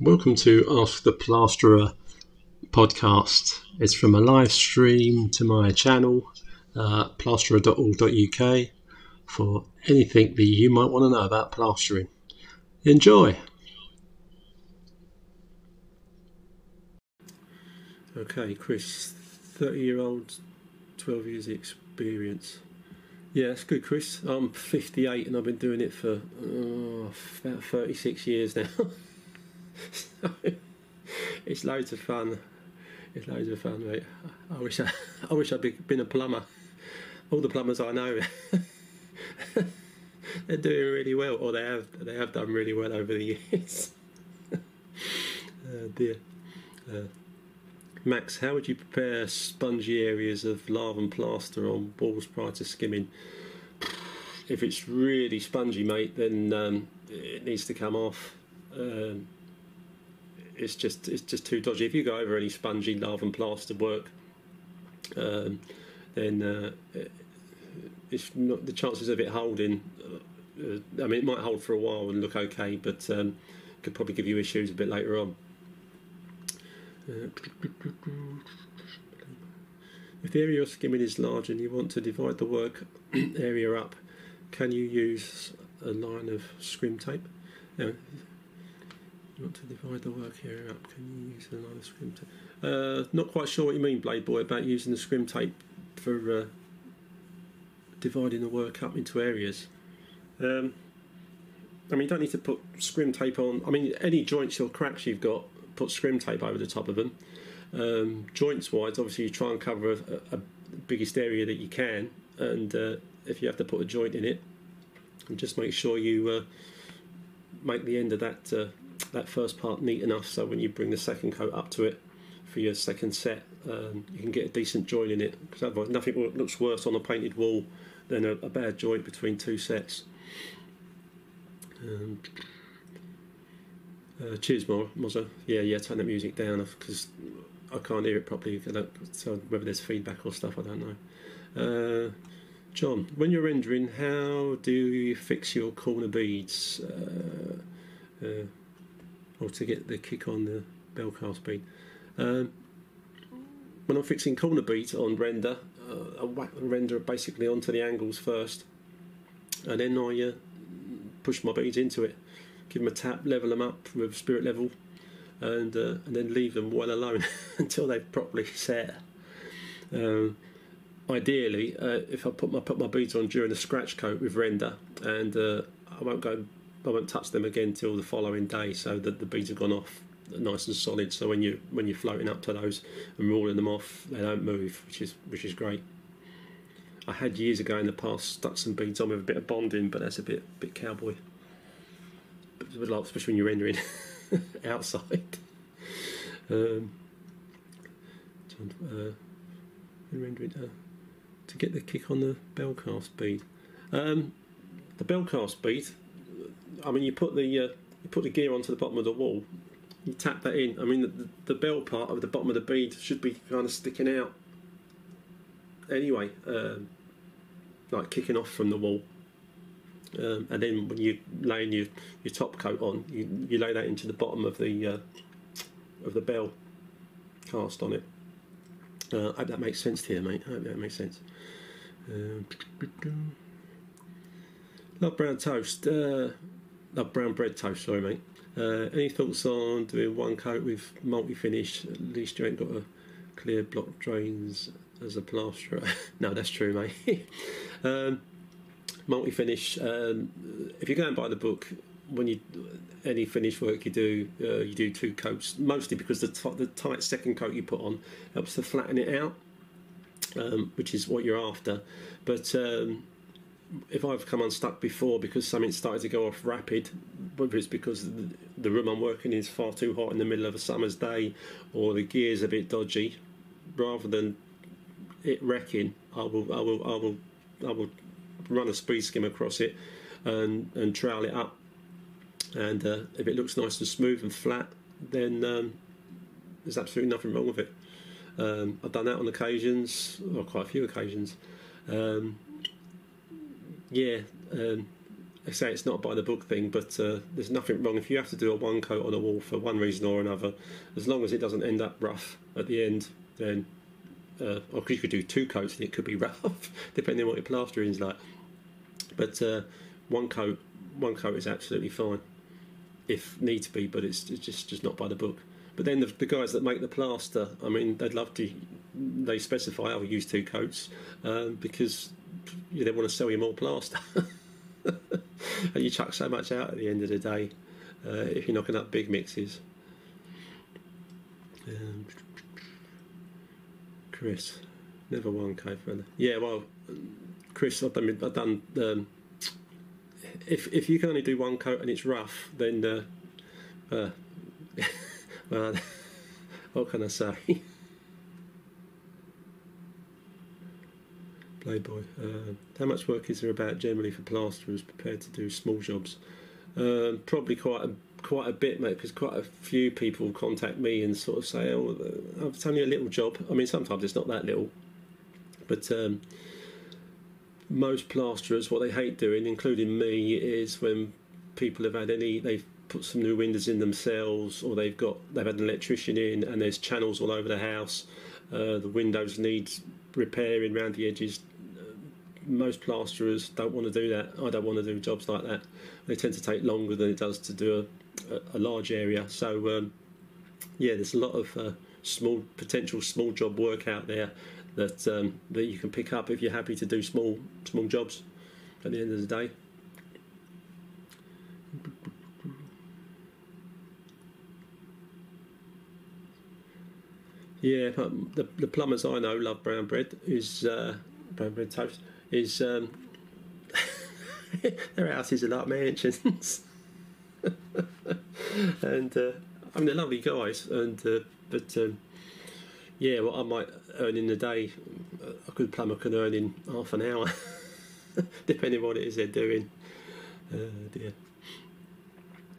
Welcome to Ask the Plasterer podcast. It's from a live stream to my channel, uh, plasterer.org.uk, for anything that you might want to know about plastering. Enjoy! Okay, Chris, 30 year old, 12 years experience. Yeah, that's good, Chris. I'm 58 and I've been doing it for oh, about 36 years now. it's loads of fun. It's loads of fun, mate. I wish I, I wish I'd been a plumber. All the plumbers I know, they're doing really well, or they have they have done really well over the years. oh dear. Uh, Max, how would you prepare spongy areas of lath and plaster on walls prior to skimming? If it's really spongy, mate, then um, it needs to come off. Um, it's just it's just too dodgy. If you go over any spongy lath and plaster work, um, then uh, it's not the chances of it holding. Uh, I mean, it might hold for a while and look okay, but um, could probably give you issues a bit later on. Uh, if the area you're skimming is large and you want to divide the work area up, can you use a line of scrim tape? Want to divide the work area up, can you use of scrim tape? Uh, not quite sure what you mean, Blade Boy, about using the scrim tape for uh, dividing the work up into areas. Um, I mean, you don't need to put scrim tape on. I mean, any joints or cracks you've got, put scrim tape over the top of them. Um, joints wise, obviously, you try and cover a, biggest area that you can, and uh, if you have to put a joint in it, just make sure you uh, make the end of that uh, that first part neat enough so when you bring the second coat up to it for your second set, um, you can get a decent joint in it. Because otherwise, nothing looks worse on a painted wall than a, a bad joint between two sets. Um, uh, cheers, Mozza. Yeah, yeah, turn the music down because I can't hear it properly. so whether there's feedback or stuff, I don't know. Uh, John, when you're rendering, how do you fix your corner beads? Uh, uh, or to get the kick on the bell cast bead? Um, when I'm fixing corner beads on render, uh, I whack the render basically onto the angles first, and then I uh, push my beads into it give them a tap, level them up with spirit level, and uh, and then leave them well alone until they've properly set. Um, ideally, uh, if I put my put my beads on during the scratch coat with render, and uh, I won't go, I won't touch them again till the following day, so that the beads have gone off nice and solid. So when you when you're floating up to those and rolling them off, they don't move, which is which is great. I had years ago in the past stuck some beads on with a bit of bonding, but that's a bit bit cowboy especially when you're rendering outside. Um, uh, uh, to get the kick on the bell cast bead. Um, the bell cast bead. I mean, you put the uh, you put the gear onto the bottom of the wall. You tap that in. I mean, the, the bell part of the bottom of the bead should be kind of sticking out. Anyway, um, like kicking off from the wall. Um, and then when you lay your, your top coat on, you, you lay that into the bottom of the uh, of the bell cast on it. Uh, I hope that makes sense to you, mate. I hope that makes sense. Um, love brown toast. Uh, love brown bread toast. Sorry, mate. Uh, any thoughts on doing one coat with multi-finish? At least you ain't got a clear block drains as a plasterer. no, that's true, mate. um, multi-finish. Um, if you go and buy the book, when you any finish work you do, uh, you do two coats. Mostly because the t- the tight second coat you put on helps to flatten it out, um, which is what you're after. But um, if I've come unstuck before because something started to go off rapid, whether it's because the room I'm working in is far too hot in the middle of a summer's day, or the gear's a bit dodgy, rather than it wrecking, I will I will I will I will run a speed skim across it and, and trowel it up. And uh, if it looks nice and smooth and flat, then um, there's absolutely nothing wrong with it. Um, I've done that on occasions, or quite a few occasions. Um, yeah, um, I say it's not by the book thing, but uh, there's nothing wrong if you have to do a one coat on a wall for one reason or another, as long as it doesn't end up rough at the end, then uh, or you could do two coats and it could be rough, depending on what your plastering is like. But uh, one coat, one coat is absolutely fine if need to be, but it's, it's just just not by the book. But then the, the, guys that make the plaster, I mean, they'd love to. They specify I'll use two coats um, because they want to sell you more plaster. and you chuck so much out at the end of the day uh, if you're knocking up big mixes. Um, Chris, never one cave further. Yeah, well, Chris, I've done. I've done um, if if you can only do one coat and it's rough, then uh, uh, well, what can I say? Playboy. Uh, how much work is there about generally for plasterers prepared to do small jobs? Um, probably quite a quite a bit, mate, because quite a few people contact me and sort of say, "Oh, it's only a little job." I mean, sometimes it's not that little, but um, most plasterers, what they hate doing, including me, is when people have had any, they've put some new windows in themselves, or they've got they've had an electrician in, and there's channels all over the house. Uh, the windows need repairing around the edges. Most plasterers don't want to do that. I don't want to do jobs like that. They tend to take longer than it does to do a, a, large area. So um, yeah, there's a lot of uh, small potential small job work out there that um, that you can pick up if you're happy to do small small jobs at the end of the day. Yeah, the, the plumbers I know love brown bread. Is uh, brown bread toast? Is um, their houses are like mansions, and uh, I mean they're lovely guys, and uh, but um, yeah, what I might earn in a day, a good plumber can earn in half an hour, depending on what it is they're doing. Uh, dear.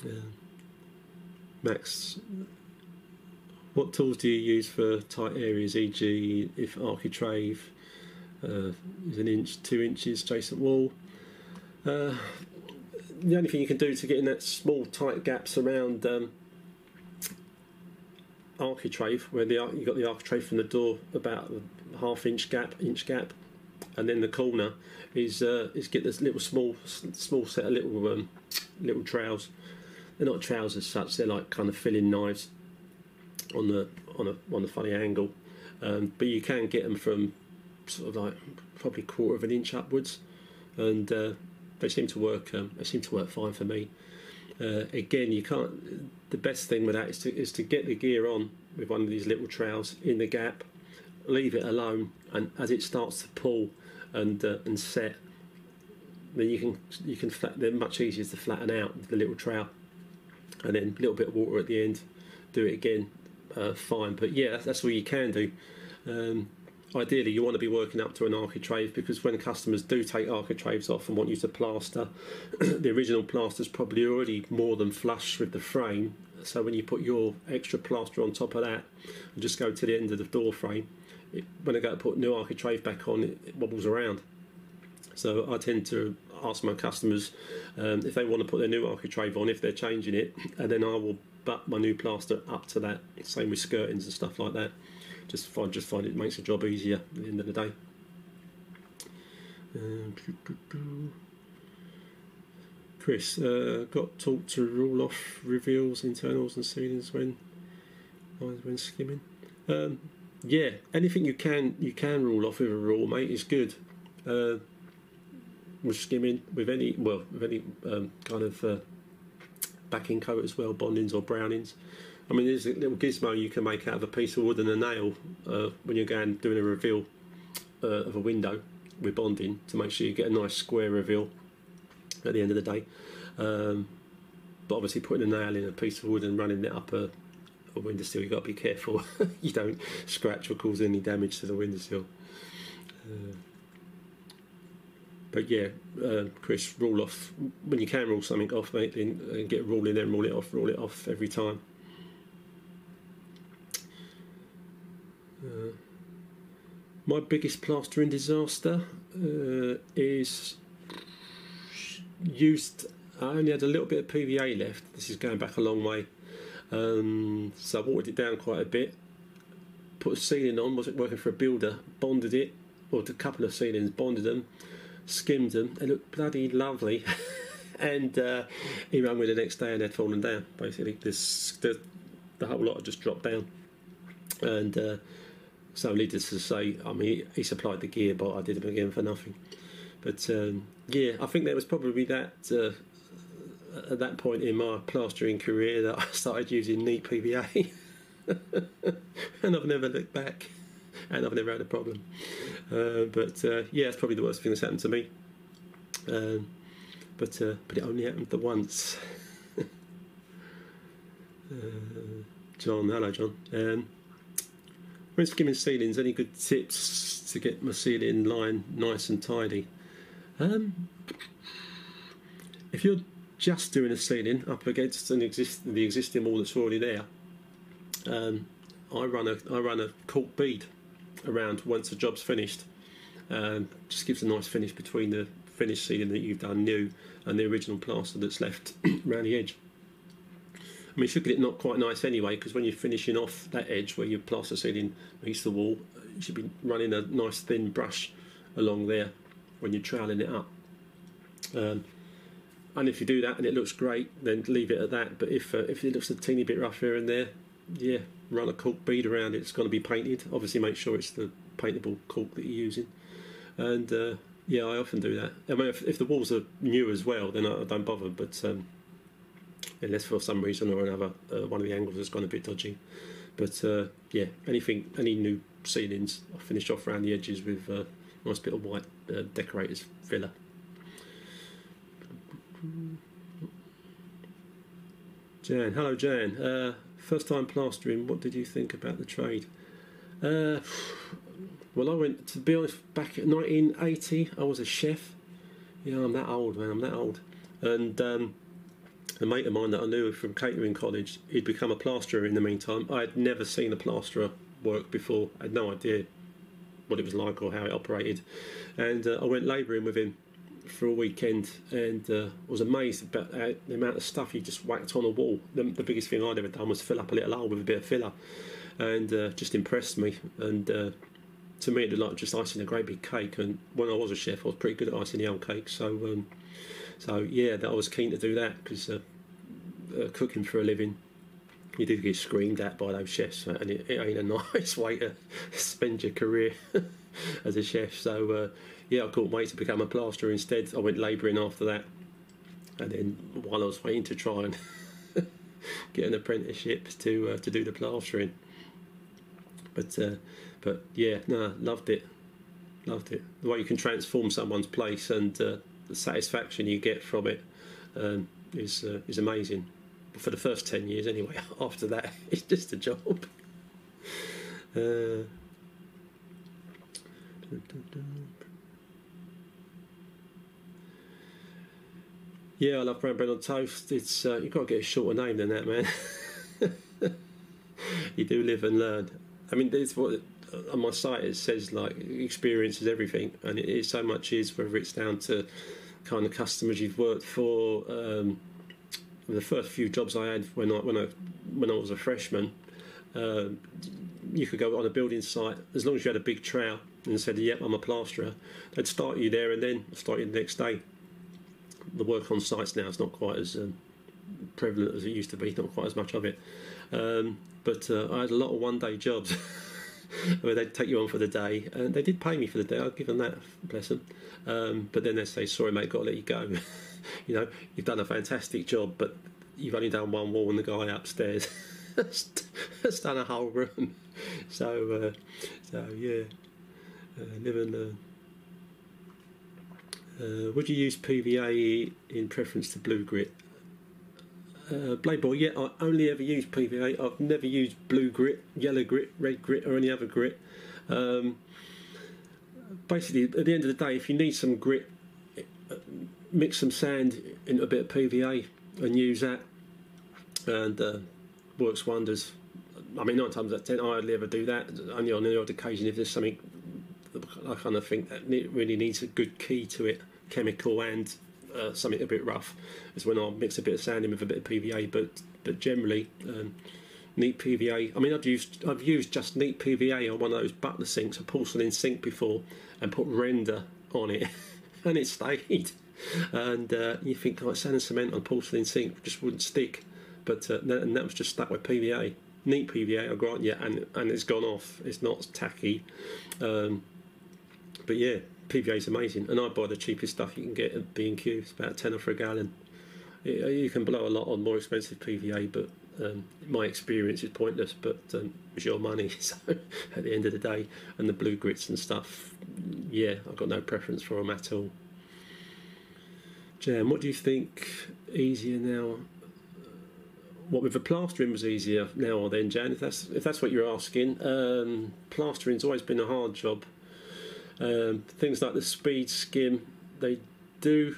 Uh, Max, what tools do you use for tight areas, e.g., if architrave uh, is an inch, two inches adjacent wall? Uh, the only thing you can do to get in that small tight gaps around um, architrave where the you've got the architrave from the door about a half inch gap, inch gap, and then the corner is uh, is get this little small small set of little um, little trowels. They're not trowels as such. They're like kind of filling knives on the on a on a funny angle, um, but you can get them from sort of like probably quarter of an inch upwards, and uh, they seem to work. Um, they seem to work fine for me. Uh, again, you can't. The best thing with that is to is to get the gear on with one of these little trowels in the gap, leave it alone, and as it starts to pull and uh, and set, then you can you can flat, they're much easier to flatten out with the little trowel, and then a little bit of water at the end, do it again, uh, fine. But yeah, that's, that's all you can do. Um, ideally you want to be working up to an architrave because when customers do take architraves off and want you to plaster, the original plaster is probably already more than flush with the frame. So when you put your extra plaster on top of that and just go to the end of the door frame, it, when I go to put new architrave back on, it, it wobbles around. So I tend to ask my customers um, if they want to put their new architrave on, if they're changing it, and then I will butt my new plaster up to that. Same with skirtings and stuff like that just find just find it makes the job easier at the end of the day. Um, Chris, uh, got taught to rule off reveals, internals, and ceilings when when skimming. Um, yeah, anything you can you can rule off with a rule, mate, is good. Uh, with skimming, with any well, with any um, kind of uh, backing coat as well, bondings or brownings. I mean, there's a little gizmo you can make out of a piece of wood and a nail uh, when you're going doing a reveal uh, of a window with bonding to make sure you get a nice square reveal at the end of the day. Um, but obviously, putting a nail in a piece of wood and running it up a, a windowsill, you've got to be careful you don't scratch or cause any damage to the windowsill. Uh, but yeah, uh, Chris, rule off when you can rule something off, mate. Then get rule in there and rule it off. Rule it off every time. Uh, my biggest plastering disaster uh, is used. I only had a little bit of PVA left. This is going back a long way. Um, so I watered it down quite a bit. Put a ceiling on. Wasn't working for a builder. Bonded it, or a couple of ceilings. Bonded them. Skimmed them. They looked bloody lovely. and uh, he rang me the next day and they'd fallen down. Basically, this the, the whole lot had just dropped down. And uh, so, needless to say, I mean, he supplied the gear, but I did it again for nothing. But um, yeah, I think there was probably that uh, at that point in my plastering career that I started using neat PVA, and I've never looked back, and I've never had a problem. Uh, but uh, yeah, it's probably the worst thing that's happened to me. Um, but uh, but it only happened the once. Uh, John, hello, John. Um, when skimming ceilings, any good tips to get my ceiling line nice and tidy? Um, if you're just doing a ceiling up against an exist the existing wall that's already there, um, I run a I run a caulk bead around once the job's finished. Um, just gives a nice finish between the finished ceiling that you've done new and the original plaster that's left around the edge. I mean, you should get it not quite nice anyway, because when you're finishing off that edge where your plaster ceiling meets the wall, you should be running a nice thin brush along there when you're troweling it up. Um, and if you do that and it looks great, then leave it at that. But if uh, if it looks a teeny bit rough here and there, yeah, run a caulk bead around it. It's going to be painted. Obviously, make sure it's the paintable caulk that you're using. And uh, yeah, I often do that. I mean, if, if, the walls are new as well, then I don't bother. But um, unless for some reason or another uh, one of the angles has gone a bit dodgy. But uh, yeah, anything, any new ceilings, I finish off around the edges with a uh, nice bit of white uh, decorators filler. Jan, hello Jan. Uh, first time plastering. What did you think about the trade? Well, I went to be honest. Back in 1980, I was a chef. Yeah, I'm that old, man. I'm that old. And um, a mate of mine that I knew from catering college, he'd become a plasterer in the meantime. I had never seen a plasterer work before. I had no idea what it was like or how it operated. And uh, I went labouring with him for a weekend and uh, was amazed about the amount of stuff he just whacked on a wall. The, the, biggest thing I'd ever done was fill up a little hole with a bit of filler, and uh, just impressed me. And uh, to me, it was like just icing a great big cake. And when I was a chef, I was pretty good at icing the old cake. So, um, so yeah, that I was keen to do that because uh, uh, cooking for a living. You do get screamed at by those chefs, and it, it ain't a nice way to spend your career as a chef. So, uh, yeah, I couldn't wait to become a plasterer instead. I went labouring after that, and then while I was waiting to try and get an apprenticeship to uh, to do the plastering, but uh, but yeah, no, loved it, loved it. The way you can transform someone's place and uh, the satisfaction you get from it um, is uh, is amazing. For the first ten years, anyway. After that, it's just a job. Uh, Yeah, I love brown bread on toast. It's uh, you've got to get a shorter name than that, man. you do live and learn. I mean, there's what on my site it says like experience is everything, and it is so much is whether it's down to kind of customers you've worked for. Um, the first few jobs I had when I when I when I was a freshman, uh, you could go on a building site as long as you had a big trowel and said, "Yep, I'm a plasterer." They'd start you there and then start you the next day the work on sites now is not quite as um, prevalent as it used to be, not quite as much of it. Um, but uh, I had a lot of one day jobs where they'd take you on for the day, and they did pay me for the day. I'll give them that, bless them. Um, but then they say, "Sorry, mate, got to let you go." you know, you've done a fantastic job, but you've only done one wall, and the guy upstairs has done a whole room. So, uh, so yeah, uh, learn. Uh, would you use PVA in preference to blue grit? Uh, Blade Boy, yeah, I only ever use PVA. I've never used blue grit, yellow grit, red grit, or any other grit. Um, basically, at the end of the day, if you need some grit, mix some sand into a bit of PVA and use that, and uh, works wonders. I mean, nine times out of ten, I hardly ever do that. Only on the odd occasion if there's something I kind of think that really needs a good key to it, chemical and uh, something a bit rough is when I mix a bit of sanding with a bit of PVA. But but generally, um, neat PVA. I mean, I've used I've used just neat PVA on one of those butler sinks, a porcelain sink before, and put render on it, and it stayed. And uh, you think like sand and cement on porcelain sink just wouldn't stick, but uh, and that was just stuck with PVA. Neat PVA, I grant you, and and it's gone off. It's not tacky, um, but yeah, PVA is amazing. And I buy the cheapest stuff you can get at B and Q. It's about ten for a gallon. you can blow a lot on more expensive PVA, but um, my experience is pointless, but um, it's your money. So at the end of the day, and the blue grits and stuff, yeah, I've got no preference for them at all. Jam, what do you think easier now? What with the plastering was easier now or then, Jan? If that's if that's what you're asking, um, plastering's always been a hard job. Um, things like the speed skim, they do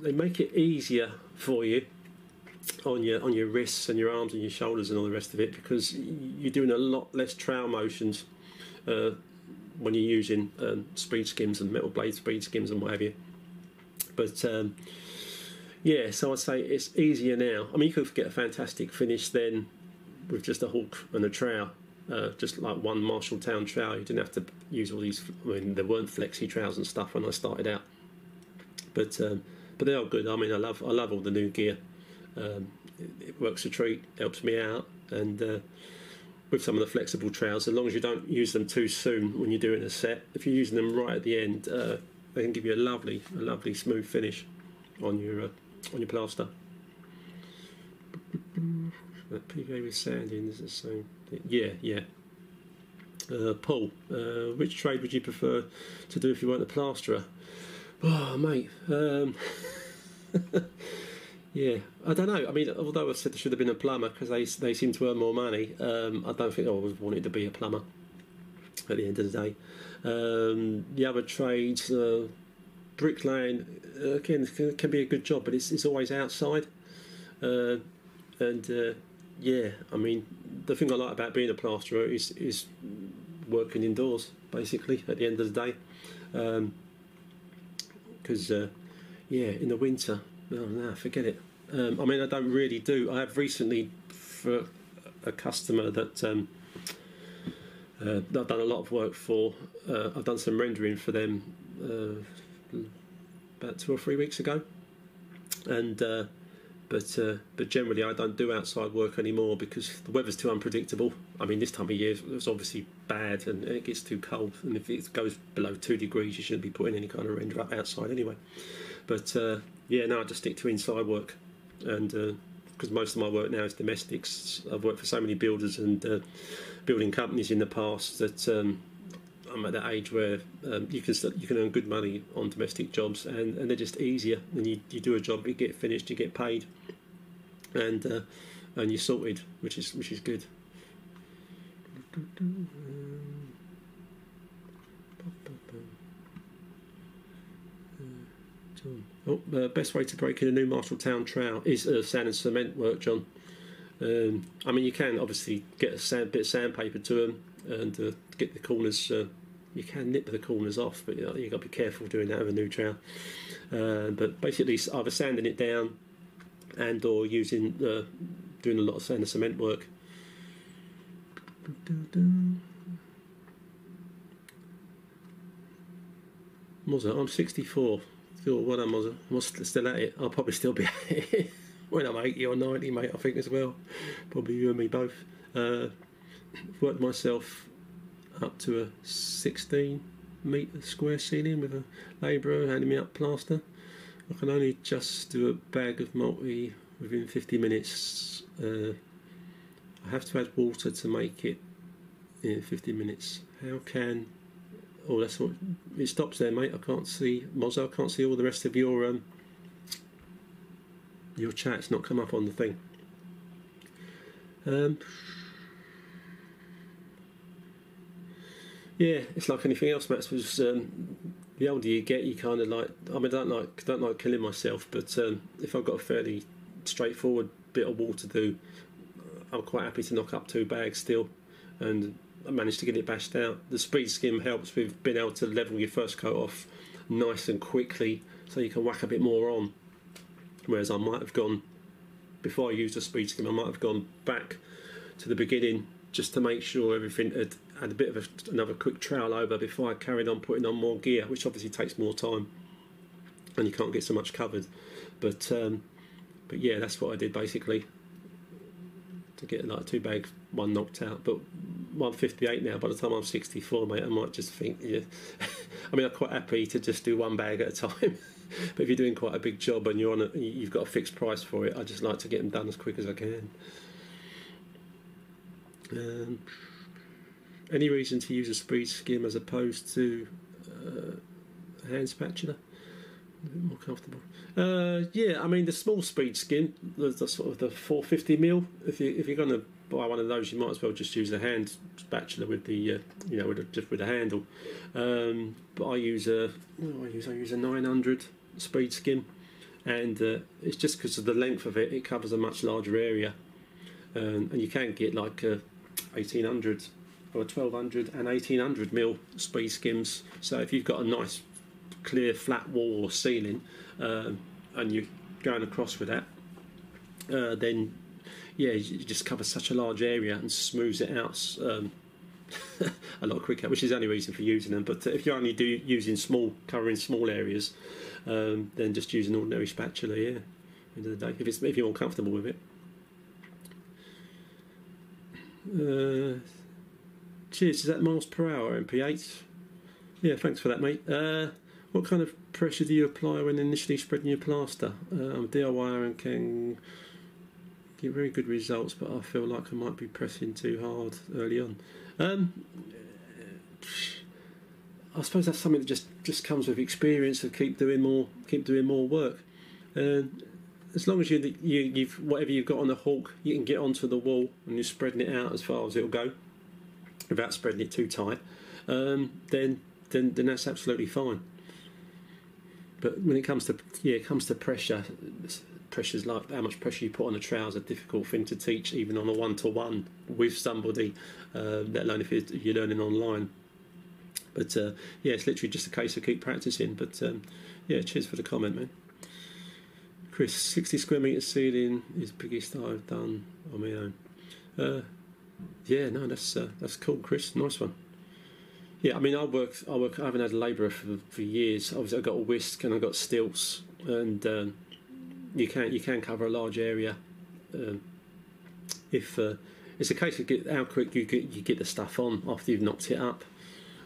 they make it easier for you on your on your wrists and your arms and your shoulders and all the rest of it because you're doing a lot less trowel motions uh, when you're using um, speed skims and metal blade speed skims and whatever. But um, yeah, so I'd say it's easier now. I mean, you could get a fantastic finish then with just a hook and a trowel. Uh, just like one Marshalltown trowel, you didn't have to use all these. I mean, there weren't flexi trowels and stuff when I started out, but um, but they are good. I mean, I love I love all the new gear. Um, it, it, works a treat, helps me out, and uh, with some of the flexible trowels, as long as you don't use them too soon when you're doing a set, if you're using them right at the end, uh, they can give you a lovely, a lovely smooth finish on your uh, on your plaster. That PVA with sanding is the same. Yeah, yeah. Uh, Paul, uh, which trade would you prefer to do if you weren't a plasterer? Oh, mate. Um, Yeah, I don't know. I mean, although I said there should have been a plumber because they they seem to earn more money, um, I don't think I always wanted to be a plumber. At the end of the day, um, the other trades, uh, bricklaying, uh, again can, can, be a good job, but it's it's always outside. Uh, and uh, yeah, I mean, the thing I like about being a plasterer is is working indoors, basically. At the end of the day, because um, uh, yeah, in the winter Oh no, forget it. Um, I mean, I don't really do. I have recently for a customer that um, uh, I've done a lot of work for. Uh, I've done some rendering for them uh, about two or three weeks ago, and uh, but uh, but generally I don't do outside work anymore because the weather's too unpredictable. I mean, this time of year it's obviously bad and it gets too cold, and if it goes below two degrees, you shouldn't be putting any kind of render up outside anyway. But uh, yeah, now I just stick to inside work, and because uh, most of my work now is domestics. I've worked for so many builders and uh, building companies in the past that um, I'm at that age where um, you can you can earn good money on domestic jobs, and, and they're just easier. And you, you do a job, you get finished, you get paid, and uh, and you're sorted, which is which is good. Oh, uh, best way to break in a new Marshalltown trowel is uh, sand and cement work, John. Um, I mean, you can obviously get a sand, bit of sandpaper to them and uh, get the corners. Uh, you can nip the corners off, but you know, you've got to be careful doing that with a new trowel. Uh, but basically, either sanding it down and or using uh, doing a lot of sand and cement work. Mozart, I'm 64 still when I'm, I'm still at it, I'll probably still be at it when I'm 80 or 90, mate. I think as well. Probably you and me both. Uh, worked myself up to a 16 metre square ceiling with a labourer handing me up plaster. I can only just do a bag of multi within 50 minutes. Uh, I have to add water to make it in 50 minutes. How can Oh, that's what it stops there, mate. I can't see Mozzo. I can't see all the rest of your um, your chat's not come up on the thing. Um, yeah, it's like anything else, Matt. Was um, the older you get, you kind of like. I mean, I don't like don't like killing myself, but um, if I've got a fairly straightforward bit of wall to do, I'm quite happy to knock up two bags still, and I managed to get it bashed out. The speed skim helps with being able to level your first coat off nice and quickly, so you can whack a bit more on Whereas I might have gone before I used the speed skim, I might have gone back to the beginning just to make sure everything had had a bit of a, another quick trowel over before I carried on putting on more gear, which obviously takes more time, and you can't get so much covered. But um, but yeah, that's what I did basically to get like two bags, one knocked out. But 158 now. By the time I'm 64, mate, I might just think, yeah. I mean, I'm quite happy to just do one bag at a time. but if you're doing quite a big job and you're on, a, you've got a fixed price for it, I just like to get them done as quick as I can. Um, any reason to use a speed skim as opposed to uh, a hand spatula? A bit more comfortable. Uh, yeah, I mean the small speed skim, the, the sort of the 450 mil. If you if you're going to buy one of those, you might as well just use a hand spatula with the uh, you know with a, just with a handle. Um, but I use a I use I use a 900 speed skim, and uh, it's just because of the length of it, it covers a much larger area, um, and you can get like a 1800 or 1200 and 1800 mil speed skims. So if you've got a nice clear flat wall or ceiling, um, and you're going across with that, uh, then yeah, you just cover such a large area and smooths it out um, a lot quicker, which is the only reason for using them. But if you're only do using small, covering small areas, um, then just use an ordinary spatula. Yeah, end of the day, if it's if you're more comfortable with it. Uh, cheers. Is that miles per hour MP8? Yeah, thanks for that, mate. Uh, what kind of pressure do you apply when initially spreading your plaster? Uh, I'm DIY and can get very good results, but I feel like I might be pressing too hard early on. Um, I suppose that's something that just, just comes with experience of keep doing more keep doing more work. And as long as you you you've whatever you've got on the hook, you can get onto the wall and you're spreading it out as far as it'll go, without spreading it too tight. Um, then then then that's absolutely fine. But when it comes to yeah, it comes to pressure, pressures like how much pressure you put on a trowel is a difficult thing to teach, even on a one to one with somebody, uh, let alone if you're learning online. But uh, yeah, it's literally just a case of keep practicing. But um, yeah, cheers for the comment, man. Chris, 60 square metre ceiling is the biggest I've done on my own. Uh, yeah, no, that's uh, that's cool, Chris. Nice one. Yeah, I mean, I work. I work. I haven't had a labourer for, for years. Obviously, I got a whisk and I got stilts, and um, you can you can cover a large area. Um, if uh, it's a case of get, how quick you get you get the stuff on after you've knocked it up,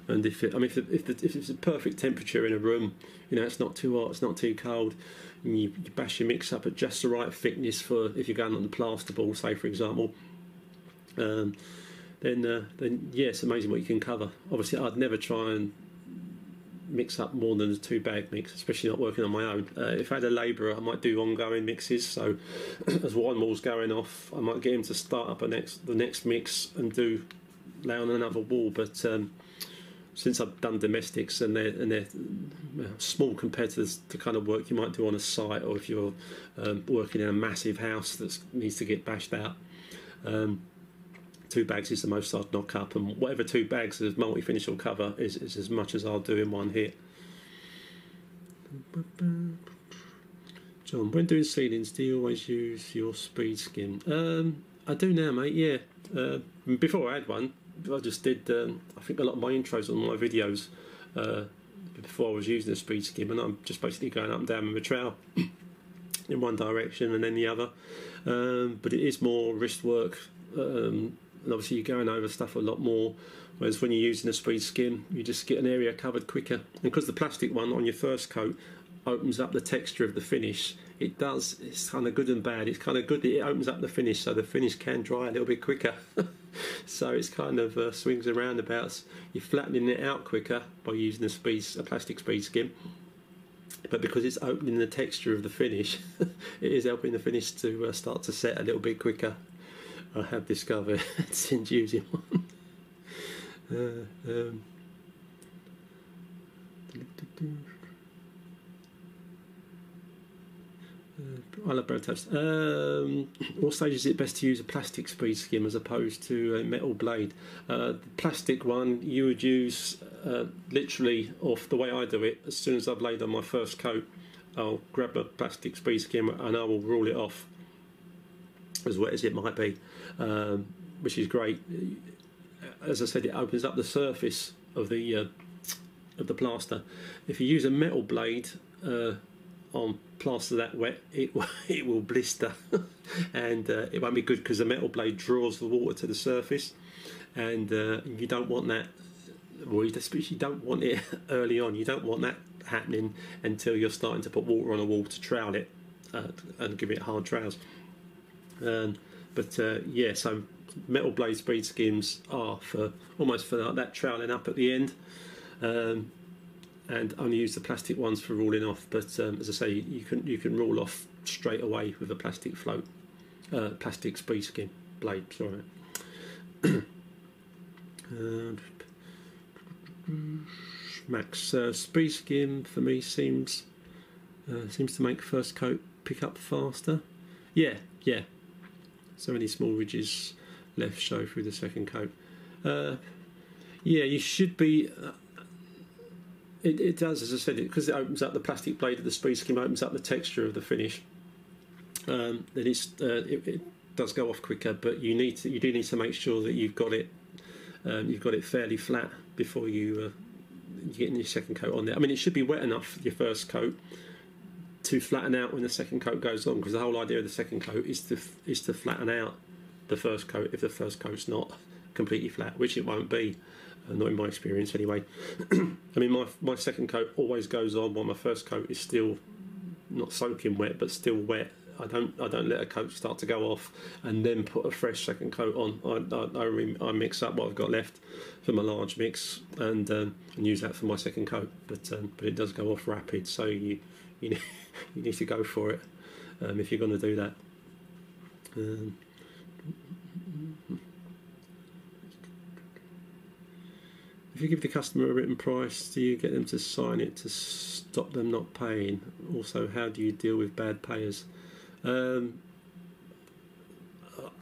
and if it, I mean if, if, the, if it's a perfect temperature in a room, you know it's not too hot, it's not too cold, and you, you bash your mix up at just the right thickness for if you're going on the plasterboard, say for example. Um, then, uh, then yeah, amazing what you can cover. Obviously, I'd never try and mix up more than a two bag mix, especially not working on my own. Uh, if I had a labourer, I might do ongoing mixes. So as one wall's going off, I might get him to start up a next the next mix and do lay on another wall. But um, since I've done domestics and they're and they're small compared to the kind of work you might do on a site, or if you're um, working in a massive house that needs to get bashed out. Um, two bags is the most I'd knock up, and whatever two bags of multi finish will cover is, is as much as I'll do in one hit. John, when doing ceilings, do you always use your speed skim? Um, I do now, mate. Yeah. Uh, before I had one, I just did. Um, I think a lot of my intros on my videos uh, before I was using the speed skim, and I'm just basically going up and down with a trowel in one direction and then the other. Um, but it is more wrist work um, and obviously you're going over stuff a lot more. Whereas when you're using a speed skim, you just get an area covered quicker. And because the plastic one on your first coat opens up the texture of the finish, it does. It's kind of good and bad. It's kind of good that it opens up the finish, so the finish can dry a little bit quicker. so it's kind of uh, swings and roundabouts. You're flattening it out quicker by using a speed, a plastic speed skim But because it's opening the texture of the finish, it is helping the finish to uh, start to set a little bit quicker. I have discovered since using one. Uh, um, uh, I love bread toast. Um, what stage is it best to use a plastic speed skim as opposed to a metal blade? Uh, the plastic one you would use uh, literally off the way I do it. As soon as I've laid on my first coat, I'll grab a plastic speed skim and I will rule it off as wet as it might be, um, which is great. As I said, it opens up the surface of the uh, of the plaster. If you use a metal blade uh, on plaster that wet, it it will blister, and uh, it won't be good because the metal blade draws the water to the surface, and uh, you don't want that. Well, you especially don't want it early on. You don't want that happening until you're starting to put water on a wall to trowel it uh, and give it hard trowels. Um, but uh, yeah, so metal blade speed skims are for almost for that, troweling up at the end. Um, and only use the plastic ones for rolling off. But um, as I say, you can you can rule off straight away with a plastic float, uh, plastic speed skim blade. Sorry. Max uh, speed skim for me seems uh, seems to make first coat pick up faster. Yeah, yeah. So many small ridges left show through the second coat. Uh, yeah, you should be. Uh, it, it does, as I said, because it, it, opens up the plastic blade of the speed skim, opens up the texture of the finish. Um, then it's uh, it, it, does go off quicker, but you need to, you do need to make sure that you've got it um, you've got it fairly flat before you uh, you get your second coat on there. I mean, it should be wet enough for your first coat to flatten out when the second coat goes on, because the whole idea of the second coat is to is to flatten out the first coat if the first coat's not completely flat, which it won't be. Uh, not in my experience anyway. I mean, my my second coat always goes on while my first coat is still not soaking wet, but still wet. I don't I don't let a coat start to go off and then put a fresh second coat on. I I, I, I mix up what I've got left for my large mix and um, and use that for my second coat. But um, but it does go off rapid, so you you need, you need to go for it um, if you're going to do that. Um, If you give the customer a written price, do you get them to sign it to stop them not paying? Also, how do you deal with bad payers? Um,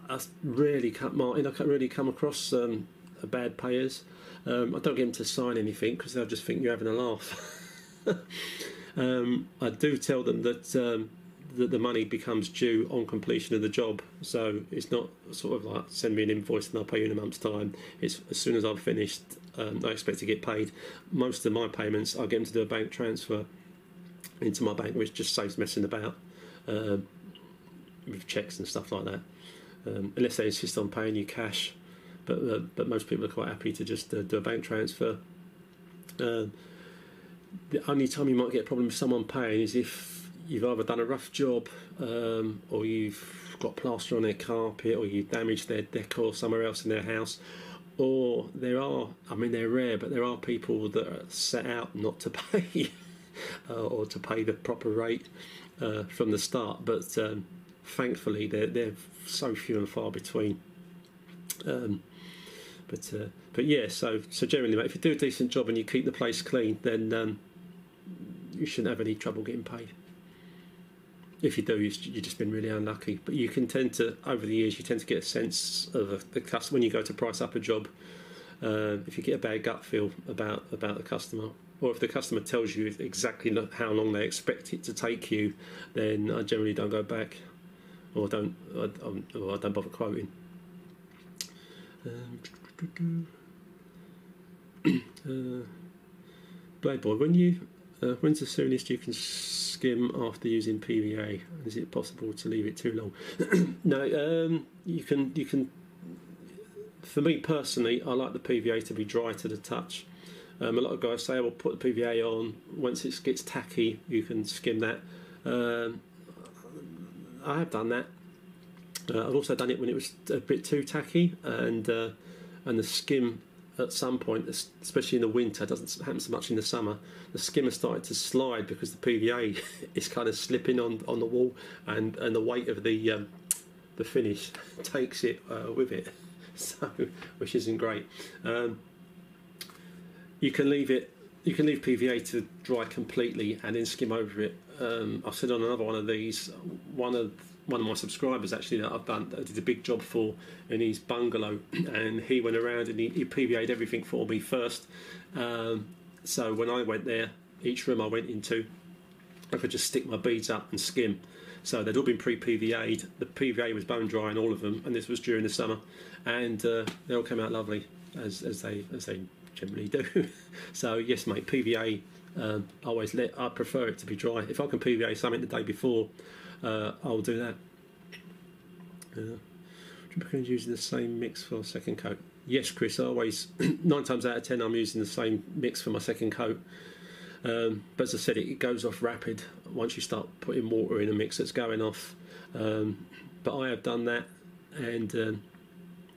I really can't, Martin. I can't really come across um, bad payers. Um, I don't get them to sign anything because they'll just think you're having a laugh. um, I do tell them that um, that the money becomes due on completion of the job. So it's not sort of like send me an invoice and I'll pay you in a month's time. It's as soon as I've finished, um, I expect to get paid. Most of my payments, I get them to do a bank transfer into my bank, which just saves messing about um, with checks and stuff like that. Um, unless they insist on paying you cash, but uh, but most people are quite happy to just uh, do a bank transfer. The only time you might get a problem with someone paying is if you've either done a rough job um, or you've got plaster on their carpet or you've damaged their decor somewhere else in their house or there are, I mean, they're rare, but there are people that are set out not to pay uh, or to pay the proper rate uh, from the start. But um, thankfully, they're, they're so few and far between. Um, but uh, but yeah, so so generally, mate, if you do a decent job and you keep the place clean, then um, you shouldn't have any trouble getting paid. If you do, you've just been really unlucky. But you can tend to, over the years, you tend to get a sense of the customer when you go to price up a job. Uh, if you get a bad gut feel about about the customer, or if the customer tells you exactly how long they expect it to take you, then I generally don't go back, or don't I, or I don't bother quoting. Um, uh, Blade Boy, when you uh, when's the soonest you can skim after using PVA? Is it possible to leave it too long? no, um, you can. You can. For me personally, I like the PVA to be dry to the touch. Um, a lot of guys say, "I will put the PVA on." Once it gets tacky, you can skim that. Um, I have done that. Uh, I've also done it when it was a bit too tacky, and uh, and the skim at some point, especially in the winter, doesn't happen so much in the summer. The skimmer started to slide because the PVA is kind of slipping on, on the wall, and, and the weight of the um, the finish takes it uh, with it, so which isn't great. Um, you can leave it. You can leave PVA to dry completely and then skim over it. Um, I've said on another one of these, one of one of my subscribers actually that I've done that did a big job for in his bungalow, and he went around and he, he PVA'd everything for me first. Um, so when I went there, each room I went into, I could just stick my beads up and skim. So they'd all been pre-PVA'd. The PVA was bone dry in all of them, and this was during the summer, and uh, they all came out lovely as, as they as they generally do. so yes, mate, PVA. Um, I always let. I prefer it to be dry. If I can PVA something the day before, uh, I'll do that. Uh, recommend using the same mix for second coat. Yes, Chris. I always nine times out of ten, I'm using the same mix for my second coat. Um, but as I said, it, it, goes off rapid once you start putting water in a mix that's going off. Um, but I have done that, and um,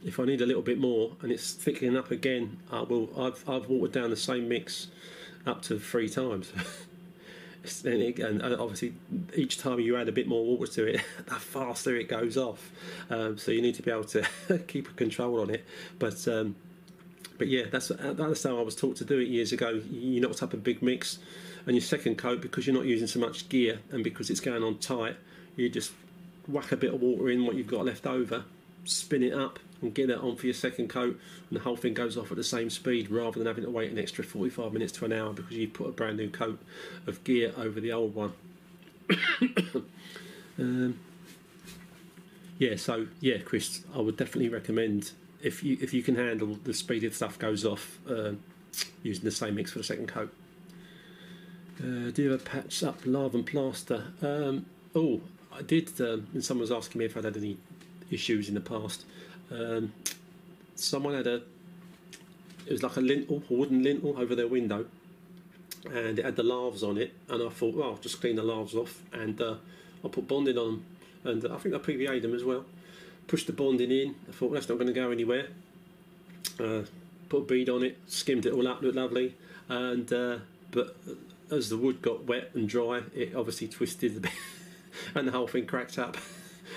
if I need a little bit more and it's thickening up again, I will. I've I've watered down the same mix up to three times. and, and, obviously, each time you add a bit more water to it, the faster it goes off. Um, so you need to be able to keep a control on it. But um, but yeah, that's that's how I was taught to do it years ago. You knocked up a big mix, and your second coat because you're not using so much gear and because it's going on tight, you just whack a bit of water in what you've got left over, spin it up, and get it on for your second coat, and the whole thing goes off at the same speed rather than having to wait an extra 45 minutes to an hour because you put a brand new coat of gear over the old one. um, yeah, so yeah, Chris, I would definitely recommend if you if you can handle the speed if stuff goes off uh, using the same mix for the second coat. Uh, do you ever patch up lath and plaster? Um, oh, I did. Um, and someone was asking me if I'd had any issues in the past. Um, someone had a. It was like a lintel, a wooden lintel over their window, and it had the laths on it. And I thought, well, I'll just clean the laths off, and uh, I'll put bonding on them, and uh, I think I PVA'd them as well pushed the bonding in. I thought well, that's not going to go anywhere. Uh, put a bead on it, skimmed it all up, looked lovely. And uh, but as the wood got wet and dry, it obviously twisted a bit, and the whole thing cracked up.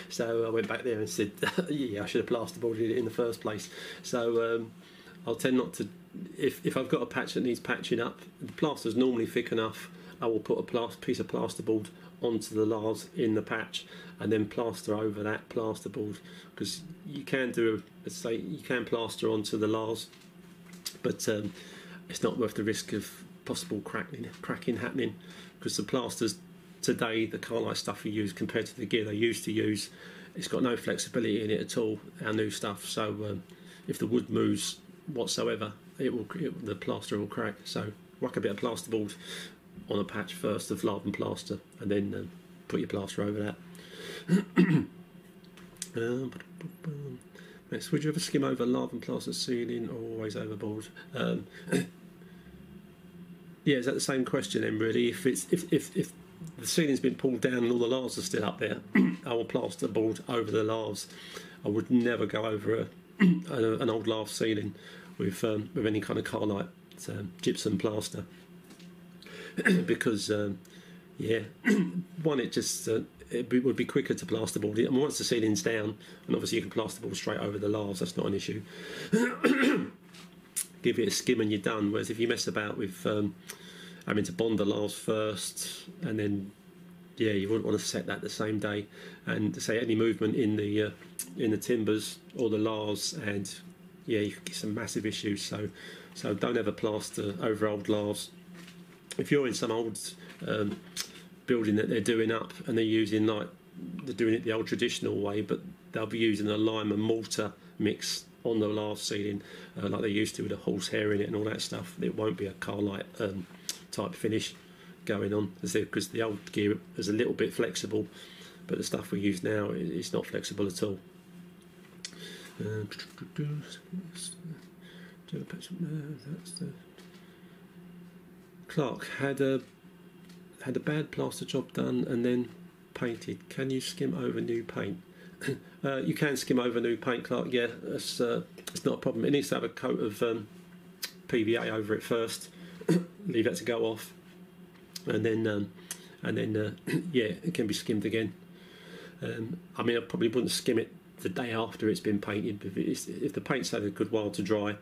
So I went back there and said, "Yeah, I should have plasterboarded it in the first place." So um, I'll tend not to. If if I've got a patch that needs patching up, the plaster's normally thick enough. I will put a piece of plasterboard onto the laths in the patch and then plaster over that plasterboard because you can do let's say you can plaster onto the laths but um, it's not worth the risk of possible cracking cracking happening because the plasters today the Carlite stuff we use compared to the gear they used to use it's got no flexibility in it at all our new stuff so um, if the wood moves whatsoever it will it, the plaster will crack so whack a bit of plasterboard on a patch first of lath and plaster and then uh, put your plaster over that um, would you ever skim over lath and plaster ceiling or always overboard? Um, yeah, is that the same question then, really? If it's if, if, if the ceiling's been pulled down and all the laths are still up there, I will plasterboard over the laths. I would never go over a, an old lath ceiling with um, with any kind of Carlite um, gypsum plaster because um, yeah, one it just uh, it would be quicker to plasterboard it. And once the ceiling's down, and obviously you can plasterboard straight over the laths, that's not an issue. Give it a skim and you're done. Whereas if you mess about with um, having to bond the laths first, and then yeah, you wouldn't want to set that the same day. And say any movement in the uh, in the timbers or the laths, and yeah, you could get some massive issues. So so don't ever plaster over old laths. If you're in some old um, building that they're doing up and they're using like they're doing it the old traditional way, but they'll be using a lime and mortar mix on the lath ceiling uh, like they used to with a horsehair in it and all that stuff. It won't be a Carlite um, type finish going on because the old gear is a little bit flexible, but the stuff we use now is not flexible at all. Uh, Clark had a had a bad plaster job done and then painted. Can you skim over new paint? uh, you can skim over new paint, Clark. Yeah, it's uh, it's not a problem. It needs to have a coat of um, PVA over it first. Leave that to go off, and then um, and then uh, yeah, it can be skimmed again. Um, I mean, I probably wouldn't skim it the day after it's been painted. If, if the paint's had a good while to dry,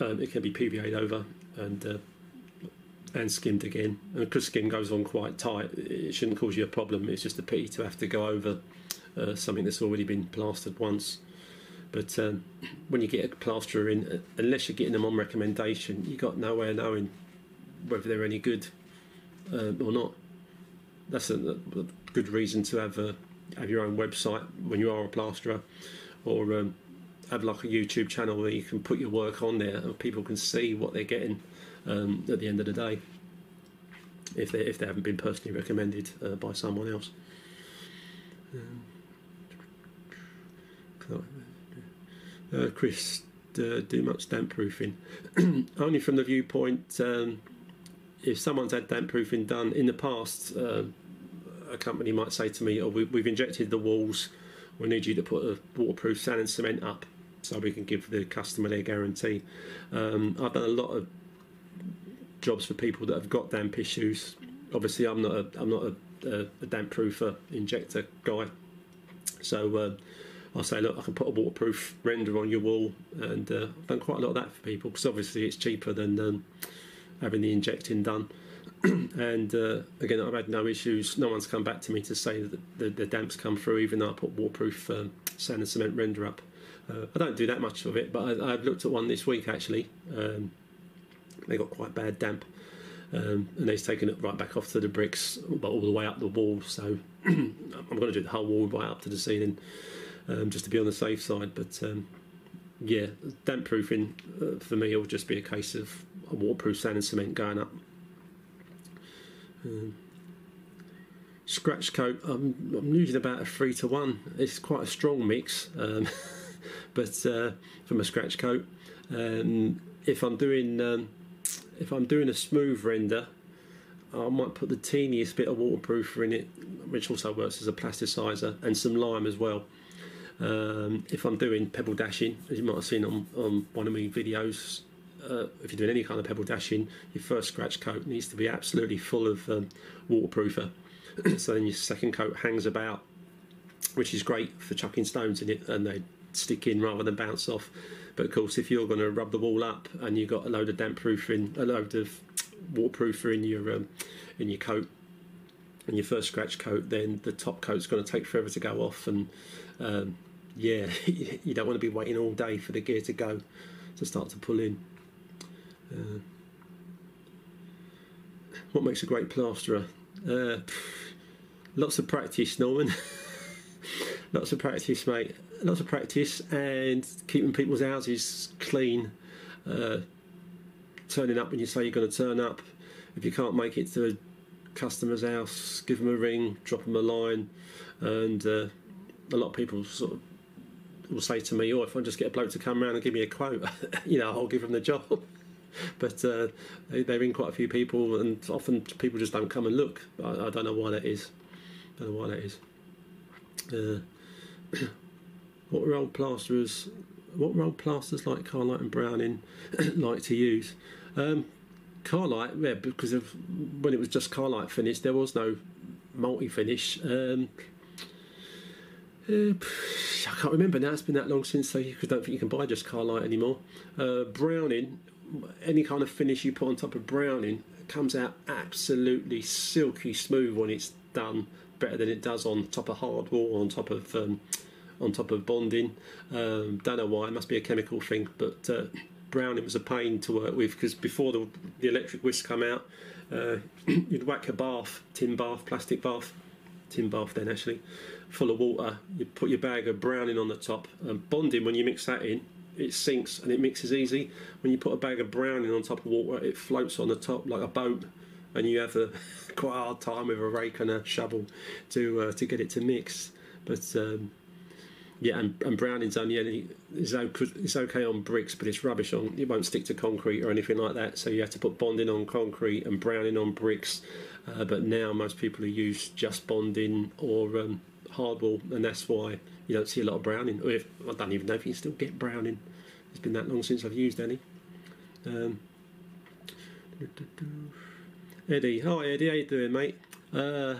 um, it can be PVA'd over and uh, and skimmed again. And because skim goes on quite tight, it shouldn't cause you a problem. It's just a pity to have to go over uh, something that's already been plastered once. But um, when you get a plasterer in, uh, unless you're getting them on recommendation, you got no way of knowing whether they're any good uh, or not. that's a, a, good reason to have a, have your own website when you are a plasterer, or um, have like a YouTube channel where you can put your work on there and people can see what they're getting um, at the end of the day. If they if they haven't been personally recommended uh, by someone else. Um, uh, Chris, uh, do much damp proofing? Only from the viewpoint um, if someone's had damp proofing done in the past, uh, a company might say to me, "Oh, we, have injected the walls. We need you to put a waterproof sand and cement up, so we can give the customer their guarantee." Um, I've done a lot of jobs for people that have got damp issues. Obviously, I'm not a I'm not a, a, a damp proofer injector guy, so. Uh, I'll say, look, I can put a waterproof render on your wall, and uh, I've done quite a lot of that for people because obviously it's cheaper than um, having the injecting done. and uh, again, I've had no issues. No one's come back to me to say that the, the damps come through, even though I put waterproof um, sand and cement render up. Uh, I don't do that much of it, but I, have looked at one this week actually. Um, they got quite bad damp, um, and they've taken it right back off to the bricks, but all the way up the wall. So I'm going to do the whole wall right up to the ceiling, um, just to be on the safe side. But um, yeah, damp proofing uh, for me it would just be a case of a waterproof sand and cement going up. Um, scratch coat, I'm, I'm using about a three to one. It's quite a strong mix, um, but uh, from a scratch coat. Um, if I'm doing um, if I'm doing a smooth render, I might put the teeniest bit of waterproofer in it, which also works as a plasticizer, and some lime as well. Um, if I'm doing pebble dashing, as you might have seen on, on one of my videos, uh, if you're doing any kind of pebble dashing, your first scratch coat needs to be absolutely full of um, waterproofer. so then your second coat hangs about, which is great for chucking stones in it and they stick in rather than bounce off. But of course, if you're going to rub the wall up and you've got a load of damp proofing, a load of waterproofer in your um, in your coat, and your first scratch coat, then the top coat's going to take forever to go off, and um, yeah, you don't want to be waiting all day for the gear to go to start to pull in. Uh, what makes a great plasterer? Uh, lots of practice, Norman. lots of practice, mate. Lots of practice and keeping people's houses clean. Uh, turning up when you say you're going to turn up. If you can't make it to a customer's house, give them a ring, drop them a line, and uh, a lot of people sort of will say to me, "Oh, if I just get a bloke to come around and give me a quote, you know, I'll give them the job." but uh, they, they ring quite a few people, and often people just don't come and look. I, I don't know why that is. I don't know why that is. Uh, what old plasterers? What old plasters like Carlite and Browning like to use? Um, Carlite, yeah, because of when it was just Carlite finish, there was no multi finish. Um, uh, I can't remember now. It's been that long since so I don't think you can buy just Carlite anymore. Uh, Browning any kind of finish you put on top of browning comes out absolutely silky smooth when it's done better than it does on top of hardwall on top of um, on top of bonding um, don't know why it must be a chemical thing but uh, browning was a pain to work with because before the, the electric whisk come out uh, you'd whack a bath tin bath plastic bath tin bath then actually full of water you put your bag of browning on the top and bonding when you mix that in it sinks and it mixes easy. When you put a bag of browning on top of water, it floats on the top like a boat, and you have a quite hard time with a rake and a shovel to uh, to get it to mix. But um, yeah, and, and browning's only it's okay, it's okay on bricks, but it's rubbish on. It won't stick to concrete or anything like that. So you have to put bonding on concrete and browning on bricks. Uh, but now most people use just bonding or um, hardwall, and that's why you don't see a lot of browning. If, I don't even know if you can still get browning. It's been that long since I've used any. Um, Eddie, hi Eddie, how you doing, mate? Uh,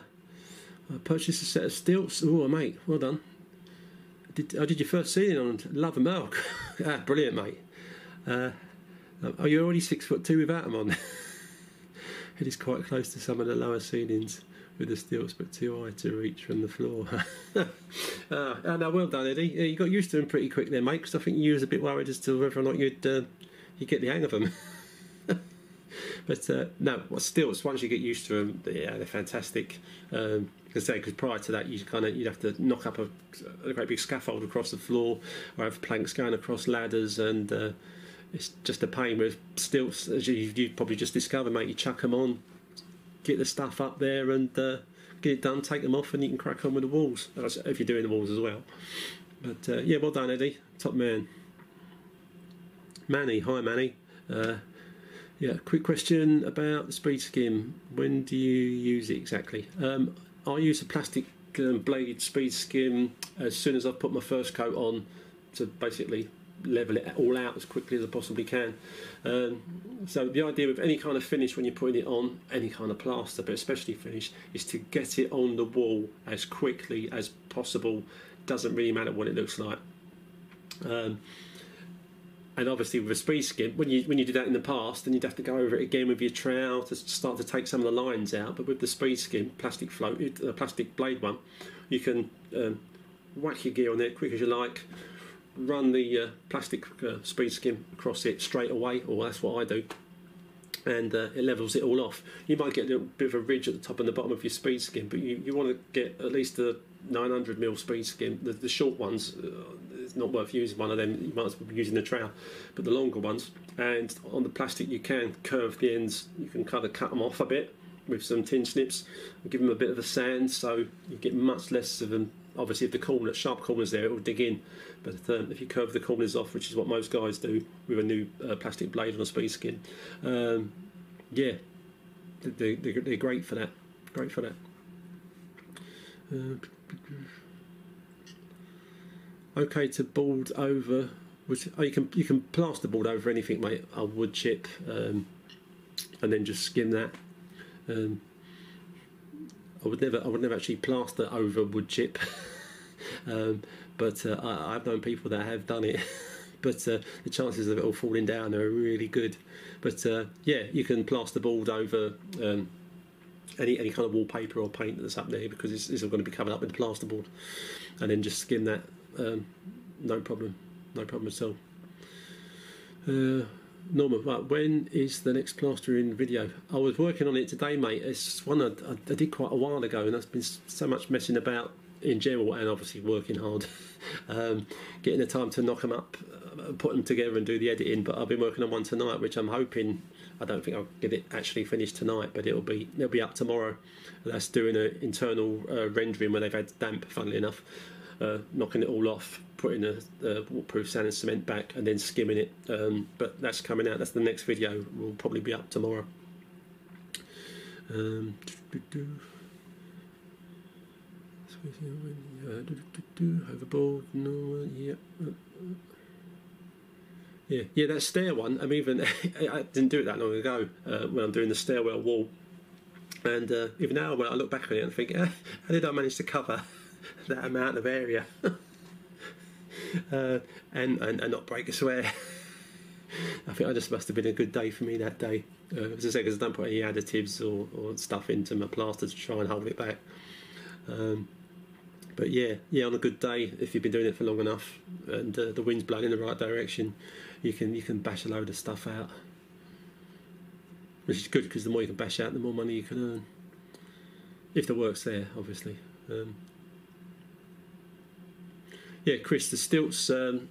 I purchased a set of stilts. Oh, mate, well done. Did, I did your first ceiling on Love and Milk. ah, brilliant, mate. Uh, are you already six foot two without them on? it is quite close to some of the lower ceilings with the stilts, but too high to reach from the floor. uh, oh, well done, Eddie. you got used to them pretty quick there, mate, because I think you was a bit worried as to whether or not you'd uh, you get the hang of them. but uh, no, well, still, once you get used to them, yeah, they're fantastic. Um, because say, because prior to that, you kind of you'd have to knock up a, a, great big scaffold across the floor, or have planks going across ladders, and uh, it's just a pain. With stilts, as you, you probably just discovered, mate, you chuck them on, get the stuff up there, and uh, get it done. Take them off, and you can crack on with the walls. If you're doing the walls as well. But uh, yeah, well done, Eddie, top man. Manny, hi Manny. Uh, yeah, quick question about the speed skim. When do you use it exactly? Um, I use a plastic um, speed skim as soon as I've put my first coat on to basically level it all out as quickly as I possibly can. Um, so the idea of any kind of finish when you're putting it on, any kind of plaster, but especially finish, is to get it on the wall as quickly as possible. Doesn't really matter what it looks like. Um, and obviously with a speed skim, when you when you did that in the past, then you'd have to go over it again with your trowel to start to take some of the lines out. But with the speed skim, plastic float, a uh, plastic blade one, you can um, whack your gear on there quick as you like, run the uh, plastic uh, speed skim across it straight away, or that's what I do, and uh, it levels it all off. You might get a little bit of a ridge at the top and the bottom of your speed skim, but you, you want to get at least a 900 mil speed skim. The, the short ones, uh, it's not worth using one of them. You might as well be using the trowel. But the longer ones, and on the plastic, you can curve the ends. You can kind of cut them off a bit with some tin snips, give them a bit of a sand, so you get much less of them. Obviously, if the corner, sharp corners there, it will dig in. But um, if you curve the corners off, which is what most guys do with a new uh, plastic blade on a speed skim, um, yeah, they, they, they're great for that. Great for that. Uh, okay to board over. Which oh, you can you can plasterboard over anything, mate. A wood chip, um, and then just skim that. Um, I would never I would never actually plaster over wood chip, um, but uh, I, have known people that have done it. but uh, the chances of it all falling down are really good. But uh, yeah, you can plasterboard over um, any any kind of wallpaper or paint that's up there because it's, it's all going to be covered up with the plasterboard, and then just skim that. Um, no problem, no problem at all. Norman, right, when is the next plastering video? I was working on it today, mate. It's one I, I, did quite a while ago, and there's been so much messing about in general, and obviously working hard, um, getting the time to knock them up, uh, put them together, and do the editing. But I've been working on one tonight, which I'm hoping I don't think I'll get it actually finished tonight, but it'll be it'll be up tomorrow. That's doing an internal uh, rendering where they've had damp, funnily enough, uh, knocking it all off, putting a, waterproof sand and cement back, and then skimming it. Um, but that's coming out. That's the next video. Will probably be up tomorrow. Um, overboard, no, yeah. Yeah, yeah, that stair one. I'm even I didn't do it that long ago uh, when I'm doing the stairwell wall, and uh, even now when I look back on it and think, how did I manage to cover that amount of area uh, and, and and not break a swear? I think I just must have been a good day for me that day. Uh, as I say, because I don't put any additives or, or stuff into my plaster to try and hold it back. Um, but yeah, yeah, on a good day, if you've been doing it for long enough and uh, the wind's blowing in the right direction, you can you can bash a load of stuff out, which is good because the more you can bash out, the more money you can earn. If the work's there, obviously. Um, yeah, Chris, the stilts. Um,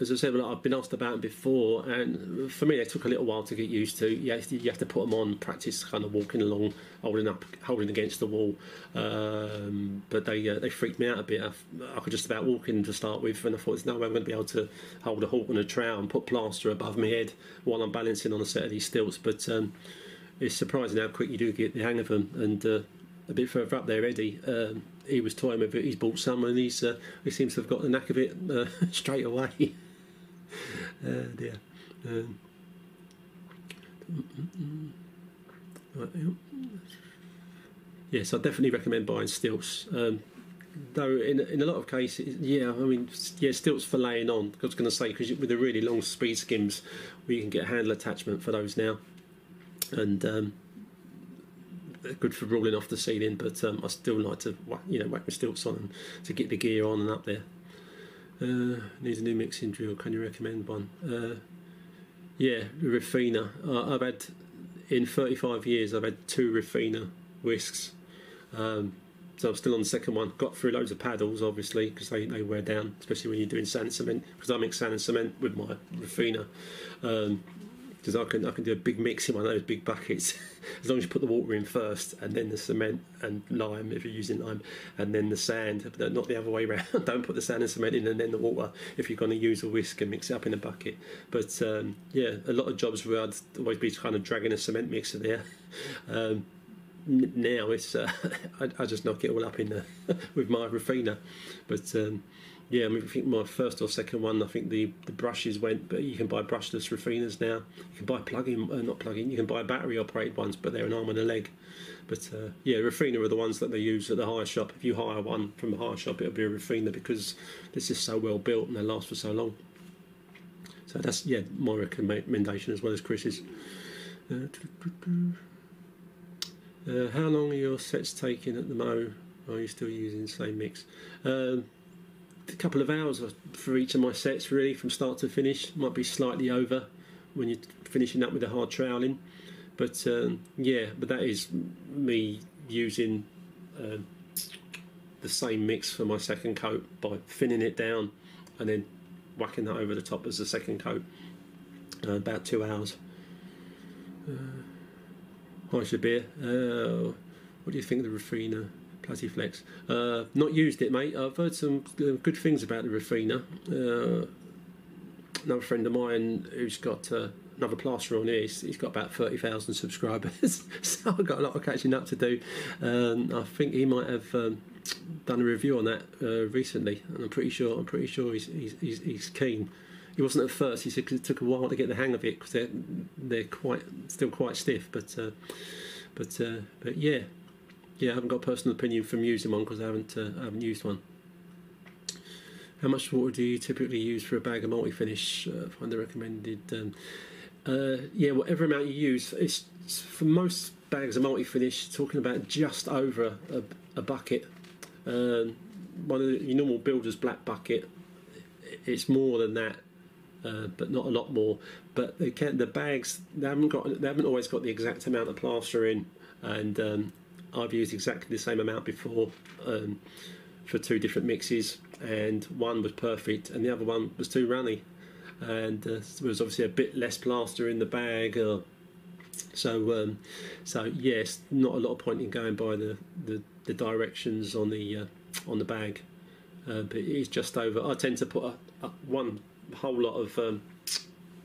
as I said, I've been asked about them before, and for me, they took a little while to get used to. You have to, you have to put them on, practice kind of walking along, holding up, holding against the wall. Um, but they uh, they freaked me out a bit. I, I, could just about walk in to start with, and I thought, no way I'm going to be able to hold a halt on a trowel and put plaster above my head while I'm balancing on a set of these stilts. But um, it's surprising how quick you do get the hang of them. And uh, a bit further up there, Eddie. Um, he was toying with it. He's bought some, and he's uh, he seems to have got the knack of it uh, straight away. uh, dear. Um, yes, I definitely recommend buying stilts. Um, though in in a lot of cases, yeah, I mean, yeah, stilts for laying on. I was going to say because with the really long speed skims, we can get a handle attachment for those now, and um, good for rolling off the ceiling. But um, I still like to, you know, whack my stilts on to get the gear on and up there. Uh, needs a new mixing drill. Can you recommend one? Uh, Yeah, Refina. Uh, I've had in 35 years. I've had two Refina whisks. Um, so I'm still on the second one. Got through loads of paddles, obviously, because they, they wear down, especially when you're doing sand and cement. Because I mix sand and cement with my Refina. Um, because I can I can do a big mix in one of those big buckets as long as you put the water in first and then the cement and lime if you're using lime and then the sand not the other way around. Don't put the sand and cement in and then the water if you're going to use a whisk and mix it up in a bucket. But um, yeah a lot of jobs where I'd always be kind of dragging a cement mixer there. Um, now it's uh, I, I, just knock it all up in the with my Refina but um, yeah, I mean, I think my first or second one, I think the, the brushes went, but you can buy brushless Refinas now. You can buy plug-in, uh, not plug-in, you can buy battery-operated ones, but they're an arm and a leg. But uh, yeah, Refina are the ones that they use at the hire shop. If you hire one from a hire shop, it'll be a Refina because this is so well built and they last for so long. So that's yeah my recommendation as well as Chris's. Uh, how long are your sets taking at the mo? Are you still using the same mix? Um, a couple of hours for each of my sets, really, from start to finish. Might be slightly over when you're finishing up with a hard troweling, but um, yeah, but that is me using uh, the same mix for my second coat by thinning it down and then whacking that over the top as the second coat. Uh, about two hours. Uh, hi Shabir, uh, what do you think of the Refina? Plastiflex. Uh, not used it, mate. I've heard some uh, good things about the Refina. Uh, another friend of mine who's got uh, another plaster on here, he's, he's got about 30,000 subscribers, so I've got a lot of catching up to do. Um, I think he might have um, done a review on that uh, recently, and I'm pretty sure I'm pretty sure he's, he's, he's keen. He wasn't at first. He said it took a while to get the hang of it because they're they're quite still quite stiff. But uh, but uh, but yeah, yeah, I haven't got a personal opinion from using one because I haven't uh, I haven't used one. How much water do you typically use for a bag of multi finish? Uh, find the recommended. Um, uh, yeah, whatever amount you use. It's, it's for most bags of multi finish. Talking about just over a, a bucket. Um, one of the, your normal builder's black bucket. It's more than that, uh, but not a lot more. But they can the bags they haven't got they haven't always got the exact amount of plaster in, and um, I've used exactly the same amount before um, for two different mixes, and one was perfect, and the other one was too runny, and uh, there was obviously a bit less plaster in the bag. Uh, so, um, so yes, not a lot of point in going by the, the, the directions on the uh, on the bag, uh, but it is just over. I tend to put a, a one whole lot of um,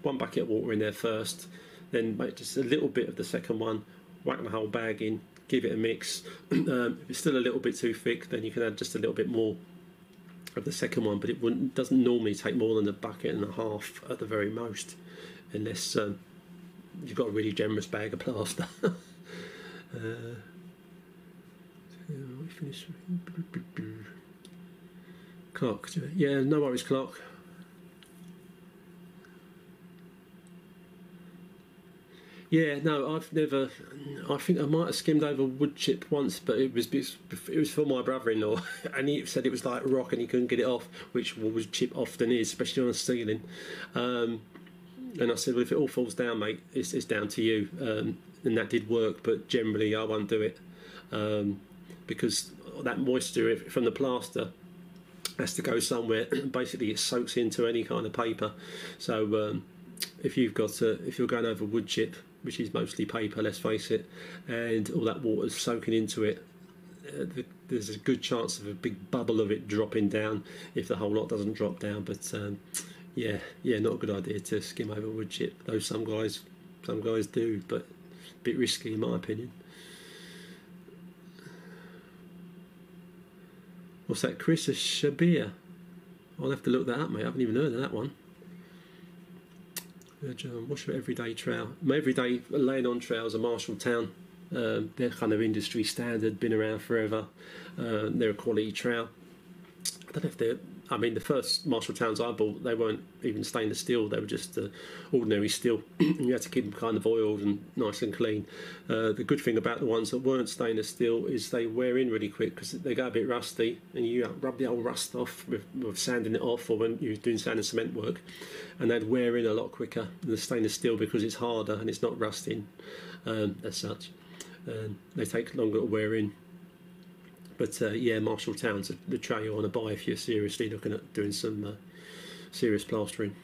one bucket of water in there first, then make just a little bit of the second one, whack the whole bag in, give it a mix. um, if it's still a little bit too thick, then you can add just a little bit more of the second one, but it doesn't normally take more than a bucket and a half at the very most, unless um, you've got a really generous bag of plaster. uh. Clark. Yeah, no worries, Clark. Yeah, no, I've never. I think I might have skimmed over wood chip once, but it was it was for my brother-in-law, and he said it was like rock, and he couldn't get it off, which wood chip often is, especially on a ceiling. Um, and I said, well, if it all falls down, mate, it's, it's down to you. Um, and that did work, but generally I won't do it um, because that moisture from the plaster has to go somewhere. Basically, it soaks into any kind of paper. So um, if you've got a, if you're going over wood chip, which is mostly paper, let's face it, and all that water's soaking into it. Uh, the, there's a good chance of a big bubble of it dropping down if the whole lot doesn't drop down. But um, yeah, yeah, not a good idea to skim over wood chip. Though some guys, some guys do, but a bit risky in my opinion. What's that, Chris? A Shabir? I'll have to look that up, mate. I haven't even heard of that one. Um, what's your everyday trowel? My everyday laying on trowels are Marshalltown. Um, they're kind of industry standard, been around forever. Uh, they're a quality trowel. I don't know if they're I mean, the first Marshalltowns I bought, they weren't even stainless steel; they were just uh, ordinary steel. you had to keep them kind of oiled and nice and clean. Uh, the good thing about the ones that weren't stainless steel is they wear in really quick because they get a bit rusty, and you rub the old rust off with, with sanding it off, or when you're doing sand and cement work, and they'd wear in a lot quicker than the stainless steel because it's harder and it's not rusting um, as such. Um, they take longer to wear in. But uh, yeah, Marshalltown's the tray you want to buy if you're seriously looking at doing some uh, serious plastering.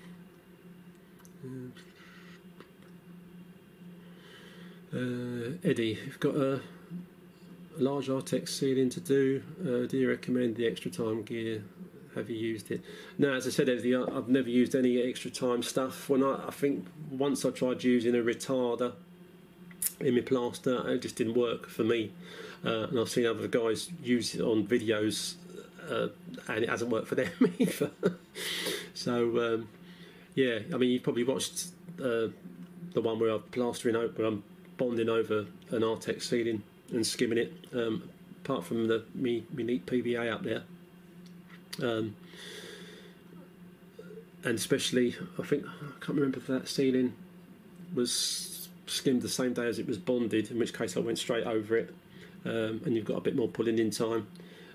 Uh, Eddie, you've got a, a large Artex ceiling to do. Uh, do you recommend the extra time gear? Have you used it? No, as I said, Eddie, I've never used any extra time stuff. When I, I think once I tried using a retarder in my plaster, it just didn't work for me. Uh, and I've seen other guys use it on videos, uh, and it hasn't worked for them either. so um, yeah, I mean, you've probably watched uh, the one where I'm plastering over, where I'm bonding over an Artex ceiling and skimming it. Um, apart from the me, me neat PVA up there, um, and especially I think I can't remember if that ceiling was skimmed the same day as it was bonded, in which case I went straight over it um, and you've got a bit more pulling in time.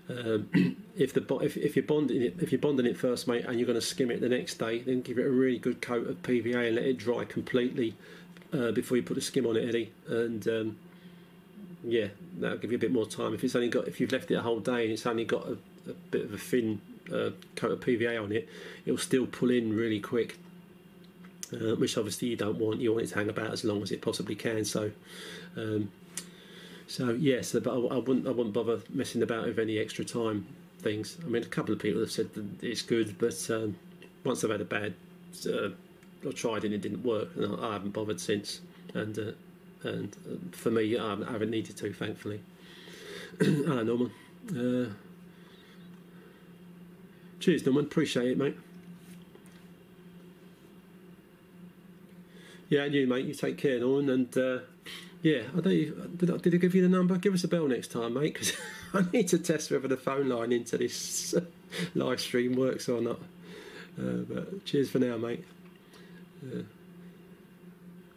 Um, if the if, if you're bonding it if you're bonding it first, mate, and you're going to skim it the next day, then give it a really good coat of PVA and let it dry completely uh, before you put a skim on it, Eddie. And um, yeah, that'll give you a bit more time. If it's only got if you've left it a whole day and it's only got a, a bit of a thin uh, coat of PVA on it, it'll still pull in really quick. Uh, which obviously you don't want. You want it to hang about as long as it possibly can. So, um, so yes, but I, I, wouldn't I wouldn't bother messing about with any extra time things. I mean, a couple of people have said that it's good, but um, once I've had a bad, uh, I tried and it didn't work, and I, I haven't bothered since. And uh, and uh, for me, I haven't, I haven't, needed to, thankfully. Hello, Norman. Uh, cheers, Norman. Appreciate it, mate. Yeah, and you, mate. You take care, Norman, and uh, yeah, I don't. Did I, did I give you the number? Give us a bell next time, mate, because I need to test whether the phone line into this live stream works or not. Uh, but cheers for now, mate. Uh,